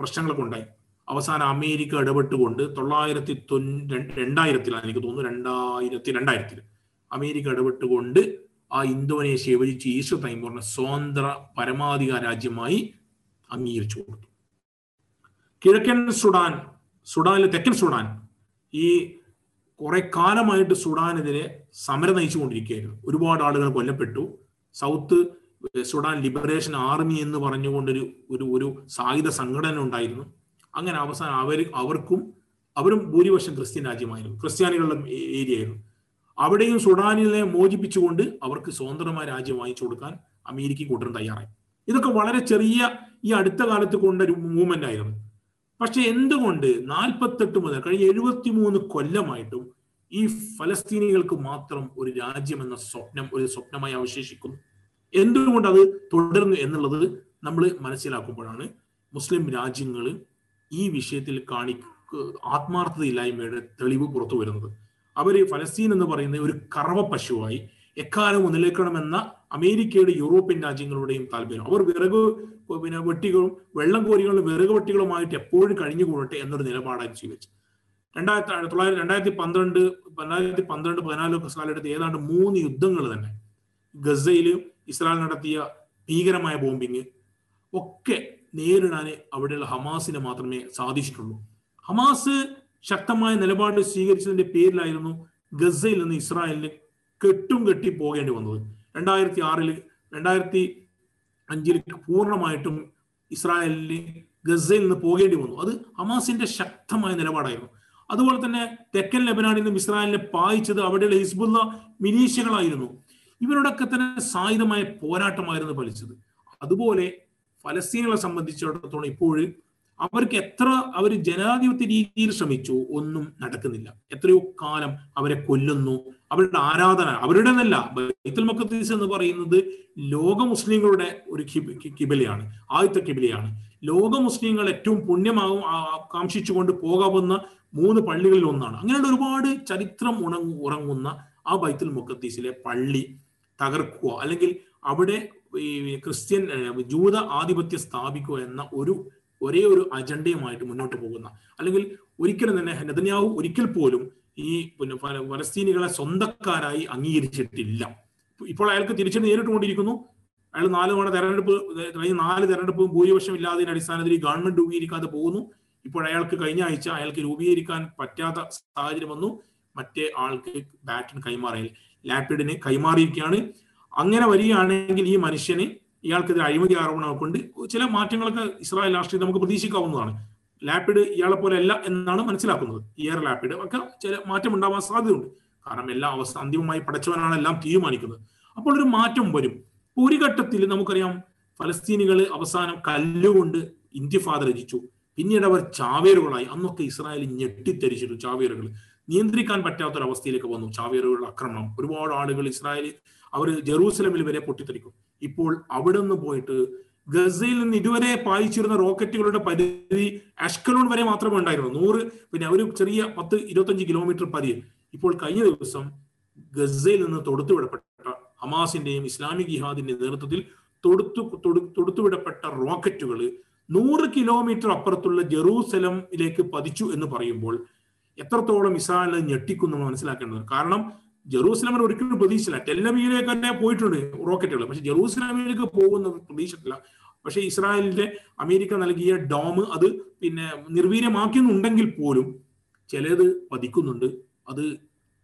പ്രശ്നങ്ങളൊക്കെ ഉണ്ടായി. അവസാനം അമേരിക്ക ഇടപെട്ടുകൊണ്ട് തൊള്ളായിരത്തി തൊണ്ണൂ രണ്ടായിരത്തിലാണ് എനിക്ക് തോന്നുന്നു രണ്ടായിരത്തി രണ്ടായിരത്തിൽ അമേരിക്ക ഇടപെട്ടുകൊണ്ട് ആ ഇന്തോനേഷ്യ വിഭജിച്ച് ഈസ്റ്റ് തൈമൂറിനെ സ്വതന്ത്ര പരമാധികാര രാജ്യമായി അംഗീകരിച്ചു കൊടുത്തു. കിഴക്കൻ സുഡാൻ സുഡാനിലെ തെക്കൻ സുഡാൻ ഈ കുറെ കാലമായിട്ട് സുഡാനെതിരെ സമരം നയിച്ചുകൊണ്ടിരിക്കുകയായിരുന്നു. ഒരുപാട് ആളുകൾ കൊല്ലപ്പെട്ടു. സൗത്ത് സുഡാൻ ലിബറേഷൻ ആർമി എന്ന് പറഞ്ഞുകൊണ്ടൊരു ഒരു ഒരു സായുധ സംഘടന ഉണ്ടായിരുന്നു. അങ്ങനെ അവസാനം അവർ അവർക്കും അവരും ഭൂരിപക്ഷം ക്രിസ്ത്യൻ രാജ്യമായിരുന്നു. ക്രിസ്ത്യാനികളുടെ ഏരിയ ആയിരുന്നു അവിടെയും സുഡാനിലെ മോചിപ്പിച്ചുകൊണ്ട് അവർക്ക് സ്വതന്ത്രമായ രാജ്യം വാങ്ങിച്ചു കൊടുക്കാൻ അമേരിക്ക കൂട്ടരും തയ്യാറായി. ഇതൊക്കെ വളരെ ചെറിയ ഈ അടുത്ത കാലത്ത് കൊണ്ട ഒരു മൂവ്മെന്റ് ആയിരുന്നു. പക്ഷെ എന്തുകൊണ്ട് നാൽപ്പത്തെട്ട് മുതൽ കഴിഞ്ഞ എഴുപത്തി മൂന്ന് കൊല്ലമായിട്ടും ഈ ഫലസ്തീനികൾക്ക് മാത്രം ഒരു രാജ്യം എന്ന സ്വപ്നം ഒരു സ്വപ്നമായി അവശേഷിക്കുന്നു? എന്തുകൊണ്ട് അത് തുടർന്നു എന്നുള്ളത് നമ്മൾ മനസ്സിലാക്കുമ്പോഴാണ് മുസ്ലിം രാജ്യങ്ങൾ ഈ വിഷയത്തിൽ കാണി ആത്മാർത്ഥതയില്ലായ്മയുടെ തെളിവ് പുറത്തു വരുന്നത്. അവർ ഫലസ്തീൻ എന്ന് പറയുന്ന ഒരു കറവ പശുവായി എക്കാലം നിലനിൽക്കണമെന്ന അമേരിക്കയുടെ യൂറോപ്യൻ രാജ്യങ്ങളുടെയും താല്പര്യം. അവർ വിറക് പിന്നെ വെട്ടികളും വെള്ളം കോരികളും വിറക് വെട്ടികളുമായിട്ട് എപ്പോഴും കഴിഞ്ഞുകൂടട്ടെ എന്നൊരു നിലപാടായി സ്വീകരിച്ചു രണ്ടായിരത്തി തൊള്ളായിരത്തി രണ്ടായിരത്തി പന്ത്രണ്ട് രണ്ടായിരത്തി പന്ത്രണ്ട് പതിനാല് കാലഘട്ടത്തിൽ ഏതാണ്ട് മൂന്ന് യുദ്ധങ്ങൾ തന്നെ. ഗസയിൽ ഇസ്രായേൽ നടത്തിയ ഭീകരമായ ബോംബിങ് ഒക്കെ നേരിടാൻ അവിടെയുള്ള ഹമാസിന് മാത്രമേ സാധിച്ചിട്ടുള്ളൂ. ഹമാസ് ശക്തമായ നിലപാട് സ്വീകരിച്ചതിന്റെ പേരിലായിരുന്നു ഗസയിൽ നിന്ന് ഇസ്രായേലിന് കെട്ടും കെട്ടി പോകേണ്ടി വന്നത്. രണ്ടായിരത്തി ആറിൽ രണ്ടായിരത്തി അഞ്ചിൽ പൂർണമായിട്ടും ഇസ്രായേലിന് ഗസയിൽ നിന്ന് പോകേണ്ടി വന്നു. അത് ഹമാസിന്റെ ശക്തമായ നിലപാടായിരുന്നു. അതുപോലെ തന്നെ തെക്കൻ ലെബനാനിൽ നിന്നും ഇസ്രായേലിനെ പായിച്ചത് അവിടെയുള്ള ഹിസ്ബുല്ല മിനീഷ്യകളായിരുന്നു. ഇവരോടൊക്കെ തന്നെ സായുധമായ പോരാട്ടമായിരുന്നു ഫലിച്ചത്. അതുപോലെ ഫലസ്തീനുകളെ സംബന്ധിച്ചിടത്തോളം ഇപ്പോഴും അവർക്ക് എത്ര അവർ ജനാധിപത്യ രീതിയിൽ ശ്രമിച്ചു ഒന്നും നടക്കുന്നില്ല. എത്രയോ കാലം അവരെ കൊല്ലുന്നു. അവരുടെ ആരാധന അവരുടെ എന്നല്ല ബൈത്തുൽ മക്കത്തീസ് എന്ന് പറയുന്നത് ലോക മുസ്ലിങ്ങളുടെ ഒരു കിബിലയാണ് ആദ്യത്തെ കിബിലയാണ്. ലോക മുസ്ലിങ്ങൾ ഏറ്റവും പുണ്യമാകും കാംക്ഷിച്ചുകൊണ്ട് പോകാവുന്ന മൂന്ന് പള്ളികളിൽ ഒന്നാണ്. അങ്ങനെയുള്ള ഒരുപാട് ചരിത്രം ഉണങ്ങു ഉറങ്ങുന്ന ആ ബൈത്തുൽ മുക്കത്തീസിലെ പള്ളി തകർക്കുക അല്ലെങ്കിൽ അവിടെ ഈ ക്രിസ്ത്യൻ ജൂത ആധിപത്യം സ്ഥാപിക്കുക എന്ന ഒരു ഒരേ ഒരു അജണ്ടയുമായിട്ട് മുന്നോട്ട് പോകുന്ന അല്ലെങ്കിൽ ഒരിക്കലും തന്നെ നെതന്യാവു ഒരിക്കൽ പോലും ഈ പിന്നെ ഫലസ്തീനികളെ സ്വന്തക്കാരായി അംഗീകരിച്ചിട്ടില്ല. ഇപ്പോൾ അയാൾക്ക് തിരിച്ചു നേരിട്ടുകൊണ്ടിരിക്കുന്നു. അയാൾ നാല് തവണ തെരഞ്ഞെടുപ്പ് കഴിഞ്ഞ നാല് തെരഞ്ഞെടുപ്പ് ഭൂരിപക്ഷം ഇല്ലാതിന്റെ അടിസ്ഥാനത്തിൽ ഈ ഗവൺമെന്റ് രൂപീകരിക്കാതെ പോകുന്നു. ഇപ്പോൾ അയാൾക്ക് കഴിഞ്ഞ ആഴ്ച അയാൾക്ക് രൂപീകരിക്കാൻ പറ്റാത്ത സാഹചര്യം വന്നു. മറ്റേ ആൾക്ക് ബാറ്റിന് കൈമാറിയിൽ ലാപ്പിഡിന് കൈമാറിയിരിക്കുകയാണ്. അങ്ങനെ വരികയാണെങ്കിൽ ഈ മനുഷ്യന് ഇയാൾക്കെതിരെ അഴിമതി ആരോപണം കൊണ്ട് ചില മാറ്റങ്ങളൊക്കെ ഇസ്രായേൽ രാഷ്ട്രീയം നമുക്ക് പ്രതീക്ഷിക്കാവുന്നതാണ്. ലാപ്പിഡ് ഇയാളെ പോലെ അല്ല എന്നാണ് മനസ്സിലാക്കുന്നത്. ഇയർ ലാപ്പിഡ് ഒക്കെ ചില മാറ്റം ഉണ്ടാവാൻ സാധ്യതയുണ്ട്. കാരണം എല്ലാ അവസ്ഥ അന്തിമമായി പടച്ചവനാണ് എല്ലാം തീരുമാനിക്കുന്നത്. അപ്പോൾ ഒരു മാറ്റം വരും. ഒരു ഘട്ടത്തിൽ നമുക്കറിയാം ഫലസ്തീനികൾ അവസാനം കല്ലുകൊണ്ട് ഇന്ത്യഫാദ രചിച്ചു. പിന്നീട് അവർ ചാവേറുകളായി. അന്നൊക്കെ ഇസ്രായേൽ ഞെട്ടിത്തരിച്ചിട്ടു ചാവേറുകൾ നിയന്ത്രിക്കാൻ പറ്റാത്തൊരവസ്ഥയിലേക്ക് വന്നു. ചാവേറുകളുടെ ആക്രമണം. ഒരുപാട് ആളുകൾ ഇസ്രായേൽ അവർ ജെറൂസലമിൽ വരെ പൊട്ടിത്തെറിക്കും. ഇപ്പോൾ അവിടെ നിന്ന് പോയിട്ട് ഗസയിൽ നിന്ന് ഇതുവരെ പായിച്ചിരുന്ന റോക്കറ്റുകളുടെ പരിധി അഷ്കലോൺ വരെ മാത്രമേ ഉണ്ടായിരുന്നു നൂറ് പിന്നെ ഒരു ചെറിയ പത്ത് ഇരുപത്തഞ്ച് കിലോമീറ്റർ പരിധി. ഇപ്പോൾ കഴിഞ്ഞ ദിവസം ഗസയിൽ നിന്ന് തൊടുത്തുവിടപ്പെട്ട ഹമാസിന്റെയും ഇസ്ലാമിക് ജിഹാദിന്റെ നേതൃത്വത്തിൽ തൊടുത്തു തൊടുത്തുവിടപ്പെട്ട റോക്കറ്റുകൾ നൂറ് കിലോമീറ്റർ അപ്പുറത്തുള്ള ജെറൂസലമിലേക്ക് പതിച്ചു എന്ന് പറയുമ്പോൾ എത്രത്തോളം ഇസ്രായേൽ ഞെട്ടിക്കുന്നു മനസ്സിലാക്കേണ്ടത് കാരണം ജെറൂസലമിൽ ഒരിക്കലും പ്രതീക്ഷിച്ചില്ല ടെല്ലബിയിലേക്ക് തന്നെ പോയിട്ടുണ്ട് റോക്കറ്റുകൾ. പക്ഷെ ജെറൂസലമിലേക്ക് പോകുന്ന പ്രതീക്ഷയില്ല. പക്ഷെ ഇസ്രായേലിന്റെ അമേരിക്ക നൽകിയ ഡോം അത് പിന്നെ നിർവീര്യമാക്കുന്നുണ്ടെങ്കിൽ പോലും ചിലത് പതിക്കുന്നുണ്ട്. അത്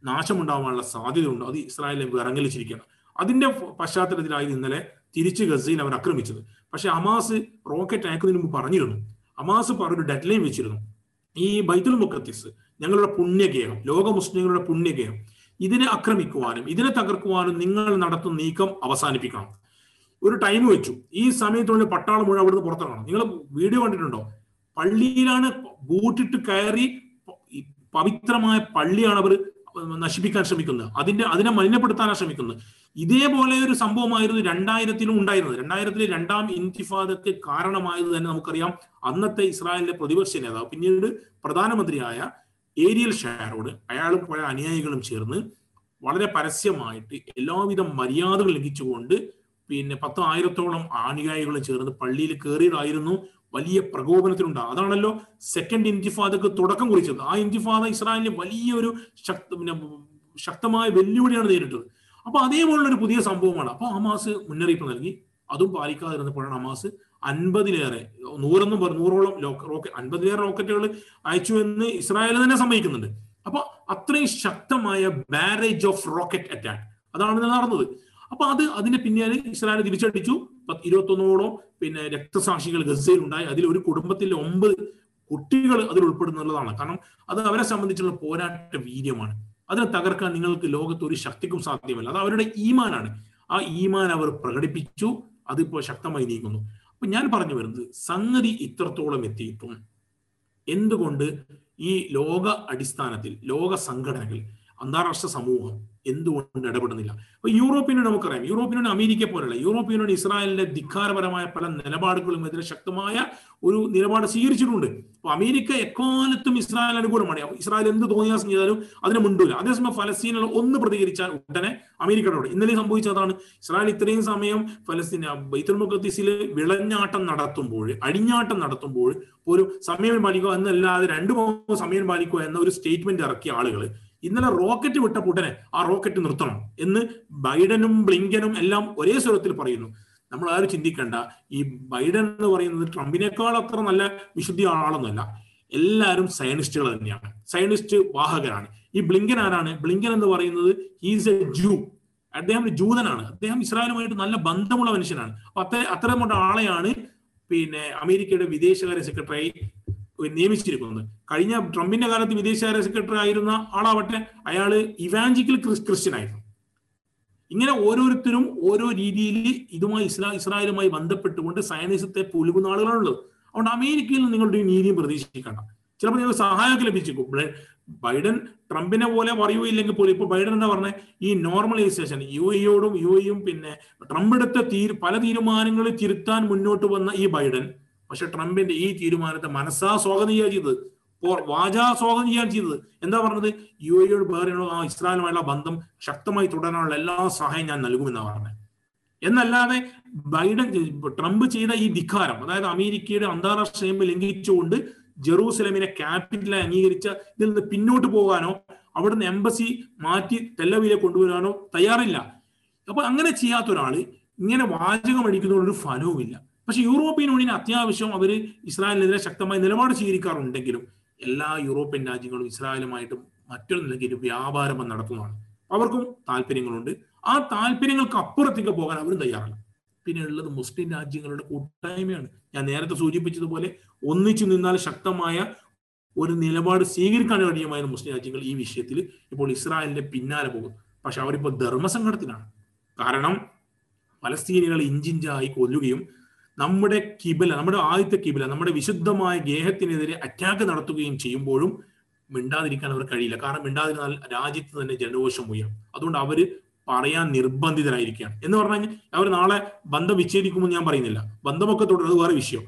നാശമുണ്ടാവാനുള്ള സാധ്യതയുണ്ട്. അത് ഇസ്രായേലിനെ വിറങ്ങലിച്ചിരിക്കുകയാണ് അതിന്റെ പശ്ചാത്തലത്തിലായി ഇന്നലെ തിരിച്ച് ഗസയിൽ അവർ ആക്രമിച്ചത്. പക്ഷെ അമാസ് റോക്കറ്റ് അയക്കുന്നതിന് മുമ്പ് പറഞ്ഞിരുന്നു. അമാസ് പറഞ്ഞൊരു ഡെഡ് ലൈൻ വെച്ചിരുന്നു. ഈ ബൈത്തുൽ മുക്കത്തിസ് ഞങ്ങളുടെ പുണ്യഗേഹം ലോക മുസ്ലിങ്ങളുടെ പുണ്യഗേഹം ഇതിനെ ആക്രമിക്കുവാനും ഇതിനെ തകർക്കുവാനും നിങ്ങൾ നടത്തുന്ന നീക്കം അവസാനിപ്പിക്കണം. ഒരു ടൈം വെച്ചു. ഈ സമയത്തുള്ള പട്ടാളം മുഴുവൻ അവിടുന്ന് പുറത്തിറങ്ങണം. നിങ്ങൾ വീഡിയോ കണ്ടിട്ടുണ്ടോ? പള്ളിയിലാണ് ബൂട്ടിട്ട് കയറി പവിത്രമായ പള്ളിയാണ് അവർ നശിപ്പിക്കാൻ ശ്രമിക്കുന്നത്. അതിന്റെ അതിനെ മലിനപ്പെടുത്താനാണ് ശ്രമിക്കുന്നത്. ഇതേപോലെ ഒരു സംഭവമായിരുന്നു രണ്ടായിരത്തിലും ഉണ്ടായിരുന്നത്. രണ്ടായിരത്തിലെ രണ്ടാം ഇൻതിഫാദക്ക് കാരണമായത് തന്നെ നമുക്കറിയാം. അന്നത്തെ ഇസ്രായേലിന്റെ പ്രതിപക്ഷ നേതാവ് പിന്നീട് പ്രധാനമന്ത്രിയായ ഏരിയൽ ഷാരോട് അയാളും പോയ അനുയായികളും ചേർന്ന് വളരെ പരസ്യമായിട്ട് എല്ലാവിധ മര്യാദകൾ ലംഘിച്ചുകൊണ്ട് പിന്നെ പത്ത് ആയിരത്തോളം ചേർന്ന് പള്ളിയിൽ കയറിയതായിരുന്നു. വലിയ പ്രകോപനത്തിലുണ്ട് അതാണല്ലോ സെക്കൻഡ് ഇൻതിഫാദക്ക് തുടക്കം കുറിച്ചത്. ആ ഇൻതിഫാദ ഇസ്രായേലിന് വലിയൊരു ശക്ത പിന്നെ ശക്തമായ വെല്ലുവിളിയാണ് നേരിട്ടത്. അപ്പൊ അതേപോലുള്ള ഒരു പുതിയ സംഭവമാണ്. അപ്പൊ ഹമാസ് മുന്നറിയിപ്പ് നൽകി. അതും പാലിക്കാതിരുന്നപ്പോഴാണ് ഹമാസ് അൻപതിലേറെ നൂറൊന്നും പറഞ്ഞു നൂറോളം റോക്കറ്റ് അൻപതിലേറെ റോക്കറ്റുകൾ അയച്ചു എന്ന് ഇസ്രായേൽ തന്നെ സമ്മതിക്കുന്നുണ്ട് അപ്പൊ അത്രയും ശക്തമായ ബാരേജ് ഓഫ് റോക്കറ്റ് അറ്റാക്ക് അതാണ് നടന്നത്. അപ്പൊ അത് അതിന്റെ പിന്നാലെ ഇസ്രായേൽ തിരിച്ചടിച്ചു. ഇരുപത്തൊന്നോളം പിന്നെ രക്തസാക്ഷികൾ ഗസയിൽ ഉണ്ടായി അതിൽ ഒരു കുടുംബത്തിലെ ഒമ്പത് കുട്ടികൾ അതിൽ ഉൾപ്പെടുന്നുള്ളതാണ്. കാരണം അത് അവരെ സംബന്ധിച്ചുള്ള പോരാട്ട വീര്യമാണ്. അതിനെ തകർക്കാൻ നിങ്ങൾക്ക് ലോകത്ത് ഒരു ശക്തിക്കും സാധ്യമല്ല. അത് അവരുടെ ഈമാനാണ്. ആ ഈമാൻ അവർ പ്രകടിപ്പിച്ചു. അതിപ്പോ ശക്തമായി നീങ്ങുന്നു. അപ്പൊ ഞാൻ പറഞ്ഞു വരുന്നത് സംഗതി ഇത്രത്തോളം എത്തിയിട്ടും എന്തുകൊണ്ട് ഈ ലോക അടിസ്ഥാനത്തിൽ ലോക സംഘടനകൾ അന്താരാഷ്ട്ര സമൂഹം എന്തുകൊണ്ട് ഇടപെടുന്നില്ല? അപ്പൊ യൂറോപ്യൻ യൂണിയൻ നമുക്കറിയാം. യൂറോപ്യൻ യൂണിയൻ അമേരിക്ക പോലുള്ള യൂറോപ്യൻ യൂണിയൻ ഇസ്രായേലിന്റെ ധിക്കാരപരമായ പല നിലപാടുകളും എതിരെ ശക്തമായ ഒരു നിലപാട് സ്വീകരിച്ചിട്ടുണ്ട്. അപ്പൊ അമേരിക്ക എക്കാലത്തും ഇസ്രായേൽ അനുകൂലമാണ്. ഇസ്രായേൽ എന്ത് തോന്നിയാസം ചെയ്താലും അതിന് മുണ്ടൂല. അതേസമയം ഫലസ്തീനിൽ ഒന്ന് പ്രതികരിച്ചാൽ ഉടനെ അമേരിക്കയോട് ഇന്നലെ സംഭവിച്ചതാണ് ഇസ്രായേൽ ഇത്രയും സമയം ഫലസ്തീൻ ബൈത്തുൽ മുഖത്തീസിൽ വിളഞ്ഞാട്ടം നടത്തുമ്പോൾ അടിഞ്ഞാട്ടം നടത്തുമ്പോൾ ഒരു സമയം പാലിക്കുക എന്നല്ലാതെ രണ്ടു സമയം പാലിക്കുക എന്ന ഒരു സ്റ്റേറ്റ്മെന്റ് ഇറക്കിയ ആളുകൾ ഇന്നലെ റോക്കറ്റ് വിട്ട പുട്ടനെ ആ റോക്കറ്റ് നിർത്തണം എന്ന് ബൈഡനും ബ്ലിങ്കനും എല്ലാം ഒരേ സ്വരത്തിൽ പറയുന്നു. നമ്മൾ ആരും ചിന്തിക്കേണ്ട. ഈ ബൈഡൻ എന്ന് പറയുന്നത് ട്രംപിനേക്കാൾ അത്ര നല്ല വിശുദ്ധി ആളൊന്നുമല്ല. എല്ലാവരും സയനിസ്റ്റുകൾ തന്നെയാണ്. സയനിസ്റ്റ് വാഹകരാണ്. ഈ ബ്ലിങ്കൻ ആരാണ്? ബ്ലിങ്കൻ എന്ന് പറയുന്നത് ഈസ് എ ജൂ അദ്ദേഹം ഒരു ജൂതനാണ്. അദ്ദേഹം ഇസ്രായേലുമായിട്ട് നല്ല ബന്ധമുള്ള മനുഷ്യനാണ്. അപ്പൊ അത്ര അത്തരമുള്ള ആളെയാണ് പിന്നെ അമേരിക്കയുടെ വിദേശകാര്യ സെക്രട്ടറി നിയമിച്ചിരിക്കുന്നത്. കഴിഞ്ഞ ട്രംപിന്റെ കാലത്ത് വിദേശകാര്യ സെക്രട്ടറി ആയിരുന്ന ആളാവട്ടെ അയാൾ ഇവാഞ്ചിക്കൽ ക്രിസ്ത്യൻ ആയിരുന്നു ഇങ്ങനെ ഓരോരുത്തരും ഓരോ രീതിയിൽ ഇതുമായി ഇസ്രാ ഇസ്രായേലുമായി ബന്ധപ്പെട്ടുകൊണ്ട് സയനിസത്തെ പുലുകുന്ന ആളുകളാണുള്ളത്. അതുകൊണ്ട് അമേരിക്കയിൽ നിന്ന് നിങ്ങളുടെ ഒരു നീതിയും പ്രതീക്ഷിക്കേണ്ട. ചിലപ്പോൾ നിങ്ങൾക്ക് സഹായമൊക്കെ ലഭിച്ചേക്കും. ബൈഡൻ ട്രംപിനെ പോലെ പറയുകയില്ലെങ്കിൽ പോലും ഇപ്പൊ ബൈഡൻ എന്താ പറഞ്ഞത് ഈ നോർമലൈസേഷൻ യു എയോടും യു എയും പിന്നെ ട്രംപ് എടുത്ത തീ പല തീരുമാനങ്ങൾ തിരുത്താൻ മുന്നോട്ട് വന്ന ഈ ബൈഡൻ പക്ഷെ ട്രംപിന്റെ ഈ തീരുമാനത്തെ മനസ്സാ സ്വാഗതം ചെയ്യാൻ ചെയ്തത്. വാചാ സ്വാഗതം ചെയ്യാൻ ചെയ്തത്. എന്താ പറഞ്ഞത്? യു എയോട് ബഹറിനോട് ആ ഇസ്രായേലുമായുള്ള ബന്ധം ശക്തമായി തുടരാനുള്ള എല്ലാ സഹായം ഞാൻ നൽകുമെന്നാണ് പറഞ്ഞത് എന്നല്ലാതെ ബൈഡൻ ട്രംപ് ചെയ്ത ഈ ധിക്കാരം അതായത് അമേരിക്കയുടെ അന്താരാഷ്ട്ര നിയമം ലംഘിച്ചുകൊണ്ട് ജെറൂസലമിനെ ക്യാപിറ്റലായി അംഗീകരിച്ച ഇതിൽ നിന്ന് പിന്നോട്ട് പോകാനോ അവിടുന്ന് എംബസി മാറ്റി തെല്ലവിലെ കൊണ്ടുവരാനോ തയ്യാറില്ല. അപ്പൊ അങ്ങനെ ചെയ്യാത്ത ഒരാൾ ഇങ്ങനെ വാചകം അടിക്കുന്നതുകൊണ്ട് ഒരു ഫലവുമില്ല. പക്ഷെ യൂറോപ്യൻ യൂണിയൻ അത്യാവശ്യം അവർ ഇസ്രായേലിനെതിരെ ശക്തമായ നിലപാട് സ്വീകരിക്കാറുണ്ടെങ്കിലും എല്ലാ യൂറോപ്യൻ രാജ്യങ്ങളും ഇസ്രായേലുമായിട്ട് മറ്റൊരു നിലയ്ക്ക് വ്യാപാരം നടത്തുന്നതാണ്. അവർക്കും താല്പര്യങ്ങളുണ്ട്. ആ താല്പര്യങ്ങൾക്ക് അപ്പുറത്തേക്ക് പോകാൻ അവരും തയ്യാറല്ല. പിന്നെ ഉള്ളത് മുസ്ലിം രാജ്യങ്ങളുടെ കൂട്ടായ്മയാണ്. ഞാൻ നേരത്തെ സൂചിപ്പിച്ചതുപോലെ ഒന്നിച്ചു നിന്നാൽ ശക്തമായ ഒരു നിലപാട് സ്വീകരിക്കാൻ കഴിയുമായിരുന്ന മുസ്ലിം രാജ്യങ്ങൾ ഈ വിഷയത്തിൽ ഇപ്പോൾ ഇസ്രായേലിന്റെ പിന്നാലെ പോകും പക്ഷെ അവരിപ്പോൾ ധർമ്മസംഘടത്തിനാണ് കാരണം പലസ്തീനികൾ ഇഞ്ചിഞ്ചായി കൊല്ലുകയും നമ്മുടെ കിബില നമ്മുടെ ആദ്യത്തെ കിബില നമ്മുടെ വിശുദ്ധമായ ഗേഹത്തിനെതിരെ അറ്റാക്ക് നടത്തുകയും ചെയ്യുമ്പോഴും മിണ്ടാതിരിക്കാൻ അവർ കഴിയില്ല. കാരണം മിണ്ടാതിരുന്നാൽ രാജ്യത്ത് തന്നെ ജനരോഷം ഉയരും. അതുകൊണ്ട് അവർ പറയാൻ നിർബന്ധിതരായിരിക്കുകയാണ്. എന്ന് പറഞ്ഞു കഴിഞ്ഞാൽ അവർ നാളെ ബന്ധം വിച്ഛേദിക്കുമെന്ന് ഞാൻ പറയുന്നില്ല. ബന്ധമൊക്കെ തുടരുന്നത് വേറെ വിഷയം.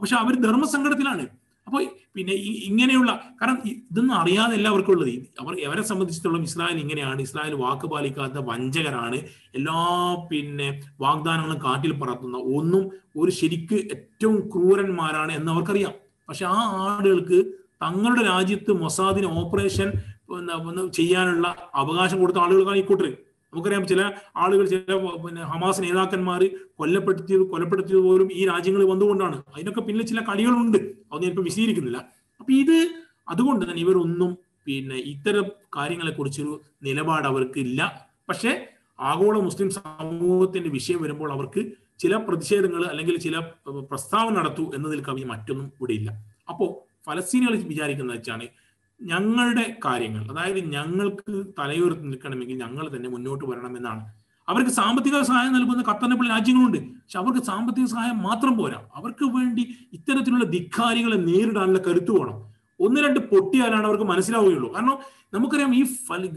പക്ഷെ അവർ ധർമ്മസങ്കടത്തിലാണ്. അപ്പോൾ പിന്നെ ഇങ്ങനെയുള്ള കാരണം ഇതൊന്നും അറിയാതെ എല്ലാവർക്കും ഉള്ളത്. അവർ അവരെ സംബന്ധിച്ചിടത്തോളം ഇസ്രായേൽ ഇങ്ങനെയാണ്. ഇസ്രായേൽ വാക്ക് പാലിക്കാത്ത വഞ്ചകരാണ്. എല്ലാ പിന്നെ വാഗ്ദാനങ്ങളും കാറ്റിൽ പറത്തുന്ന ഒന്നും ഒരു ശരിക്ക് ഏറ്റവും ക്രൂരന്മാരാണ് എന്ന് അവർക്കറിയാം. പക്ഷെ ആ ആളുകൾക്ക് തങ്ങളുടെ രാജ്യത്ത് മൊസാദിന് ഓപ്പറേഷൻ ചെയ്യാനുള്ള അവകാശം കൊടുത്ത ആളുകൾക്കാണ് ഈ കൂട്ടർ നമുക്കറിയാം ചില ആളുകൾ ചില പിന്നെ ഹമാസ് നേതാക്കന്മാർ കൊല്ലപ്പെടുത്തിയത് കൊലപ്പെടുത്തിയത് പോലും ഈ രാജ്യങ്ങൾ വന്നുകൊണ്ടാണ്. അതിനൊക്കെ പിന്നിൽ ചില കളികളുണ്ട്. അത് ഞാനിപ്പോ വിശദീകരിക്കുന്നില്ല. അപ്പൊ ഇത് അതുകൊണ്ട് തന്നെ ഇവരൊന്നും പിന്നെ ഇത്തരം കാര്യങ്ങളെ കുറിച്ചൊരു നിലപാട് അവർക്ക് ഇല്ല പക്ഷെ ആഗോള മുസ്ലിം സമൂഹത്തിന്റെ വിഷയം വരുമ്പോൾ അവർക്ക് ചില പ്രതിഷേധങ്ങൾ അല്ലെങ്കിൽ ചില പ്രസ്താവന നടത്തൂ എന്നതിൽ കവി മറ്റൊന്നും ഇവിടെ ഇല്ല. അപ്പോ ഫലസ്തീനികൾ വിചാരിക്കുന്ന വെച്ചാണ് ഞങ്ങളുടെ കാര്യങ്ങൾ അതായത് ഞങ്ങൾക്ക് തലയുയർത്തി നിൽക്കണമെങ്കിൽ ഞങ്ങൾ തന്നെ മുന്നോട്ട് വരണമെന്നാണ്. അവർക്ക് സാമ്പത്തിക സഹായം നൽകുന്ന ഖത്തറിനെ പോലെ രാജ്യങ്ങളുണ്ട്. പക്ഷെ അവർക്ക് സാമ്പത്തിക സഹായം മാത്രം പോരാ. അവർക്ക് വേണ്ടി ഇത്തരത്തിലുള്ള ധിക്കാരികളെ നേരിടാനുള്ള കരുത്തു വേണം. ഒന്ന് രണ്ട് പൊട്ടിയാലാണ് അവർക്ക് മനസ്സിലാവുകയുള്ളൂ. കാരണം നമുക്കറിയാം ഈ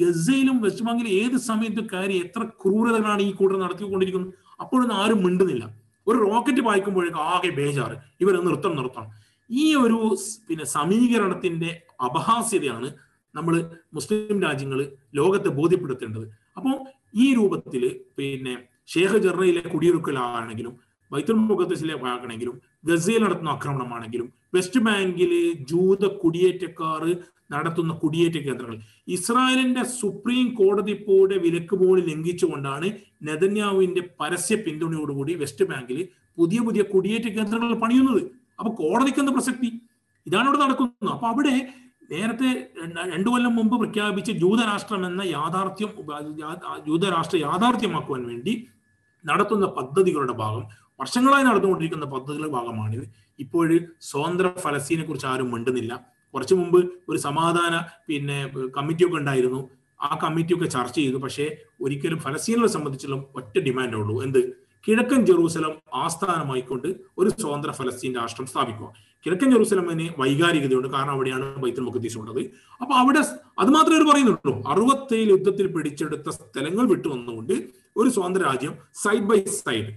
ഗസയിലും വെസ്റ്റ് ബാങ്കിലും ഏത് സമയത്തും കയറി എത്ര ക്രൂരതകളാണ് ഈ കൂട്ടർ നടത്തിക്കൊണ്ടിരിക്കുന്നത്. അപ്പോഴൊന്നും ആരും മിണ്ടുന്നില്ല. ഒരു റോക്കറ്റ് വായിക്കുമ്പോഴേക്കും ആകെ ബേജാറ്. ഇവരെ നൃത്തം നിർത്തണം ഈ ഒരു പിന്നെ സമീകരണത്തിന്റെ അപഹാസ്യതയാണ് നമ്മൾ മുസ്ലിം രാജ്യങ്ങൾ ലോകത്തെ ബോധ്യപ്പെടുത്തേണ്ടത്. അപ്പോൾ ഈ രൂപത്തിൽ പിന്നെ ഷേഖ് ജർണയിലെ കുടിയൊരുക്കലാണെങ്കിലും ബൈത്തുൽ മുഖദ്സിലെ ആകണമെങ്കിലും ഗസയിൽ നടത്തുന്ന ആക്രമണമാണെങ്കിലും വെസ്റ്റ് ബാങ്കിൽ ജൂത കുടിയേറ്റക്കാർ നടത്തുന്ന കുടിയേറ്റ കേന്ദ്രങ്ങൾ ഇസ്രായേലിന്റെ സുപ്രീം കോടതി പോലെ വിലക്ക് പോലും ലംഘിച്ചുകൊണ്ടാണ് നെതന്യാവിന്റെ പരസ്യ പിന്തുണയോടുകൂടി വെസ്റ്റ് ബാങ്കിൽ പുതിയ പുതിയ കുടിയേറ്റ കേന്ദ്രങ്ങൾ പണിയുന്നത്. അപ്പൊ കോടതിക്ക് എന്ത് പ്രസക്തി? ഇതാണ് ഇവിടെ നടക്കുന്നത്. അപ്പൊ അവിടെ നേരത്തെ രണ്ടു കൊല്ലം മുമ്പ് പ്രഖ്യാപിച്ച ജൂതരാഷ്ട്രം എന്ന യാഥാർത്ഥ്യം ജൂതരാഷ്ട്ര യാഥാർത്ഥ്യമാക്കുവാൻ വേണ്ടി നടത്തുന്ന പദ്ധതികളുടെ ഭാഗം വർഷങ്ങളായി നടന്നുകൊണ്ടിരിക്കുന്ന പദ്ധതികളുടെ ഭാഗമാണിത്. ഇപ്പോഴ് സ്വതന്ത്ര ഫലസ്തീനെ കുറിച്ച് ആരും മിണ്ടുന്നില്ല. കുറച്ചു മുമ്പ് ഒരു സമാധാന പിന്നെ കമ്മിറ്റിയൊക്കെ ഉണ്ടായിരുന്നു. ആ കമ്മിറ്റിയൊക്കെ ചർച്ച ചെയ്തു. പക്ഷേ ഒരിക്കലും ഫലസ്തീനുകളെ സംബന്ധിച്ചുള്ള ഒറ്റ ഡിമാൻഡേ ഉള്ളൂ. എന്ത്? കിഴക്കൻ ജെറൂസലം ആസ്ഥാനമായിക്കൊണ്ട് ഒരു സ്വതന്ത്ര ഫലസ്തീൻ രാഷ്ട്രം സ്ഥാപിക്കുക. കിഴക്കൻ ജെറൂസലമിന് വൈകാരികതയുണ്ട്. കാരണം അവിടെയാണ് ബൈത്തുൽ മുഖദ്ദീസ് ഉള്ളത്. അപ്പൊ അവിടെ അത് മാത്രമേ പറയുന്നുള്ളൂ. അറുപത്തേഴ് യുദ്ധത്തിൽ പിടിച്ചെടുത്ത സ്ഥലങ്ങൾ വിട്ടു വന്നുകൊണ്ട് ഒരു സ്വതന്ത്ര രാജ്യം സൈഡ് ബൈ സൈഡ്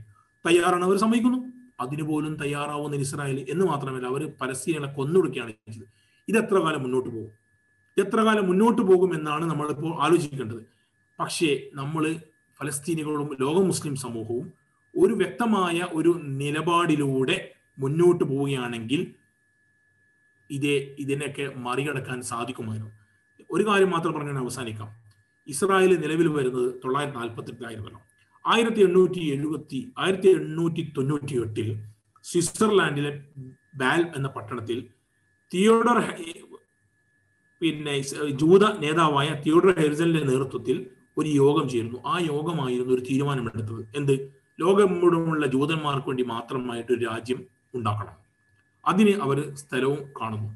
തയ്യാറാണ് അവർ സമ്മതിക്കുന്നു അതിനുപോലും തയ്യാറാവുന്ന ഇസ്രായേൽ എന്ന് മാത്രമല്ല അവർ പലസ്തീനകളെ കൊന്നൊടുക്കുകയാണ് ചെയ്തത്. ഇത് എത്ര കാലം മുന്നോട്ട് പോകും? എത്ര കാലം മുന്നോട്ട് പോകും എന്നാണ് നമ്മളിപ്പോൾ ആലോചിക്കേണ്ടത്. പക്ഷേ നമ്മൾ ഫലസ്തീനികളും ലോക മുസ്ലിം സമൂഹവും ഒരു വ്യക്തമായ ഒരു നിലപാടിലൂടെ മുന്നോട്ട് പോവുകയാണെങ്കിൽ ഇതേ ഇതിനൊക്കെ മറികടക്കാൻ സാധിക്കുമായിരുന്നു. ഒരു കാര്യം മാത്രം പറഞ്ഞാൽ അവസാനിക്കാം. ഇസ്രായേൽ നിലവിൽ വരുന്നത് തൊള്ളായിരത്തി നാൽപ്പത്തി എട്ടിലായിരുന്നല്ലോ ആയിരത്തി എണ്ണൂറ്റി എഴുപത്തി ആയിരത്തി എണ്ണൂറ്റി തൊണ്ണൂറ്റി എട്ടിൽ സ്വിറ്റ്സർലാൻഡിലെ ബാൽ എന്ന പട്ടണത്തിൽ തിയോഡർ പിന്നെ ജൂത നേതാവായ തിയോഡർ ഹെർസലിന്റെ നേതൃത്വത്തിൽ ഒരു യോഗം ചേരുന്നു. ആ യോഗമായിരുന്നു ഒരു തീരുമാനമെടുത്തത്. എന്ത്? ലോകമെമ്പിടുമുള്ള ജൂതന്മാർക്ക് വേണ്ടി മാത്രമായിട്ട് ഒരു രാജ്യം ഉണ്ടാക്കണം. അതിന് അവർ സ്ഥലവും കാണുന്നു.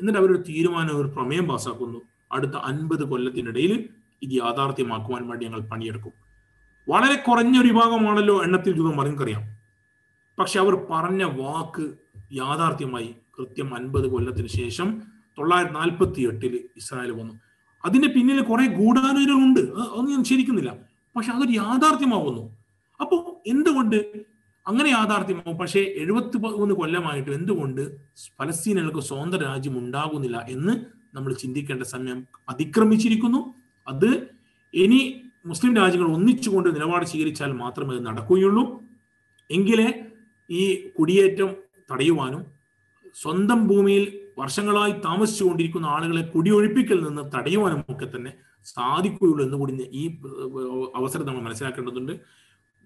എന്നിട്ട് അവരൊരു തീരുമാനം ഒരു പ്രമേയം പാസ്സാക്കുന്നു അടുത്ത അൻപത് കൊല്ലത്തിനിടയിൽ ഇത് യാഥാർത്ഥ്യമാക്കുവാൻ വേണ്ടി ഞങ്ങൾ പണിയെടുക്കും. വളരെ കുറഞ്ഞ ഒരു വിഭാഗമാണല്ലോ എണ്ണത്തിൽ ജൂതം പറഞ്ഞറിയാം പക്ഷെ അവർ പറഞ്ഞ വാക്ക് യാഥാർത്ഥ്യമായി കൃത്യം അൻപത് കൊല്ലത്തിന് ശേഷം തൊള്ളായിരത്തി നാൽപ്പത്തി എട്ടിൽ ഇസ്രായേൽ വന്നു. അതിന്റെ പിന്നിൽ കുറെ ഗൂഢാലോചനകളുണ്ട്. അത് ഞാൻ ശരിക്കുന്നില്ല പക്ഷെ അതൊരു യാഥാർത്ഥ്യമാവുന്നു. അപ്പോൾ എന്തുകൊണ്ട്? അങ്ങനെ യാഥാർത്ഥ്യമാവും പക്ഷേ എഴുപത്തി മൂന്ന് കൊല്ലമായിട്ട് എന്തുകൊണ്ട് ഫലസ്തീനുകൾക്ക് സ്വതന്ത്ര രാജ്യം ഉണ്ടാകുന്നില്ല എന്ന് നമ്മൾ ചിന്തിക്കേണ്ട സമയം അതിക്രമിച്ചിരിക്കുന്നു. അത് ഇനി മുസ്ലിം രാജ്യങ്ങൾ ഒന്നിച്ചുകൊണ്ട് നിലപാട് സ്വീകരിച്ചാൽ മാത്രമേ നടക്കുകയുള്ളൂ. എങ്കിലേ ഈ കുടിയേറ്റം തടയുവാനും സ്വന്തം ഭൂമിയിൽ വർഷങ്ങളായി താമസിച്ചുകൊണ്ടിരിക്കുന്ന ആളുകളെ കുടിയൊഴിപ്പിക്കൽ നിന്ന് തടയുവാനും ഒക്കെ തന്നെ സാധിക്കുകയുള്ളൂ എന്ന് കൂടി ഈ അവസരം നമ്മൾ മനസ്സിലാക്കേണ്ടതുണ്ട്.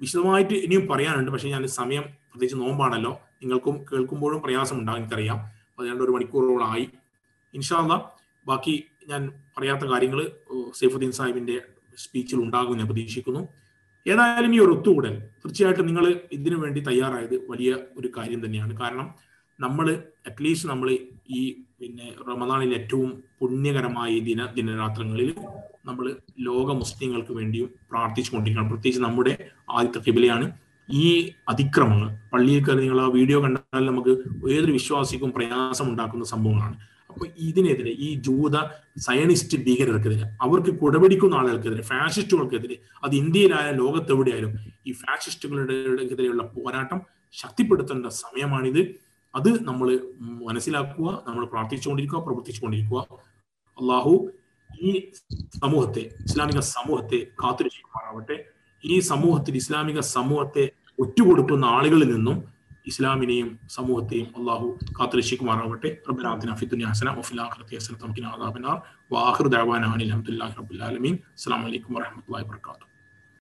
വിശദമായിട്ട് ഇനിയും പറയാനുണ്ട്. പക്ഷേ ഞാൻ സമയം പ്രത്യേകിച്ച് നോമ്പാണല്ലോ. നിങ്ങൾക്കും കേൾക്കുമ്പോഴും പ്രയാസം ഉണ്ടാകും എനിക്കറിയാം. പതിനെണ്ട് ഒരു മണിക്കൂറോളായി. ഇൻഷാല്ല ബാക്കി ഞാൻ പറയാത്ത കാര്യങ്ങൾ സൈഫുദ്ദീൻ സാഹിബിന്റെ സ്പീച്ചിൽ ഉണ്ടാകും ഞാൻ പ്രതീക്ഷിക്കുന്നു. ഏതായാലും ഈ ഒരു ഒത്തുകൂടൽ തീർച്ചയായിട്ടും നിങ്ങൾ ഇതിനു വേണ്ടി തയ്യാറായത് വലിയ ഒരു കാര്യം തന്നെയാണ്. കാരണം നമ്മൾ അറ്റ്ലീസ്റ്റ് നമ്മൾ ഈ പിന്നെ റമദാനിൽ ഏറ്റവും പുണ്യകരമായ ദിന ദിനരാത്രങ്ങളിൽ നമ്മൾ ലോക മുസ്ലിങ്ങൾക്ക് വേണ്ടിയും പ്രാർത്ഥിച്ചുകൊണ്ടിരിക്കണം പ്രത്യേകിച്ച് നമ്മുടെ ആദ്യത്തെ കിബിലയാണ് ഈ അതിക്രമങ്ങൾ. പള്ളിയിൽ കയറി നിങ്ങൾ ആ വീഡിയോ കണ്ടാൽ നമുക്ക് ഏതൊരു വിശ്വാസിക്കും പ്രയാസം ഉണ്ടാക്കുന്ന സംഭവങ്ങളാണ്. അപ്പൊ ഇതിനെതിരെ ഈ ജൂത സയനിസ്റ്റ് ഭീകരർക്കെതിരെ അവർക്ക് കുടപിടിക്കുന്ന ആളുകൾക്കെതിരെ ഫാഷിസ്റ്റുകൾക്കെതിരെ അത് ഇന്ത്യയിലായാലും ലോകത്തെവിടെയായാലും ഈ ഫാഷിസ്റ്റുകളുടെ എതിരെയുള്ള പോരാട്ടം ശക്തിപ്പെടുത്തേണ്ട സമയമാണിത്. അത് നമ്മൾ മനസ്സിലാക്കുക നമ്മൾ പ്രാർത്ഥിച്ചുകൊണ്ടിരിക്കുക പ്രവർത്തിച്ചുകൊണ്ടിരിക്കുക. അള്ളാഹു ഈ സമൂഹത്തെ ഇസ്ലാമിക സമൂഹത്തെ കാത്തുരക്ഷിക്കുമാറാവട്ടെ. ഈ സമൂഹത്തിൽ ഇസ്ലാമിക സമൂഹത്തെ ഒറ്റുകൊടുക്കുന്ന ആളുകളിൽ നിന്നും ഇസ്ലാമിനെയും സമൂഹത്തെയും അള്ളാഹു കാത്തുരക്ഷിക്കുമാറാവട്ടെ. റബ്ബനാത്തിന ഫിദ്ദുനിയ ഹസന വഫിൽ ആഖിറതി ഹസന തംകിന അദാബന്നാർ വാഖിർ ദഅവാന റബ്ബിൽ ആലമീൻ. അസ്സലാമു അലൈക്കും വറഹ്മത്തുള്ളാഹി വബറകാതുഹു.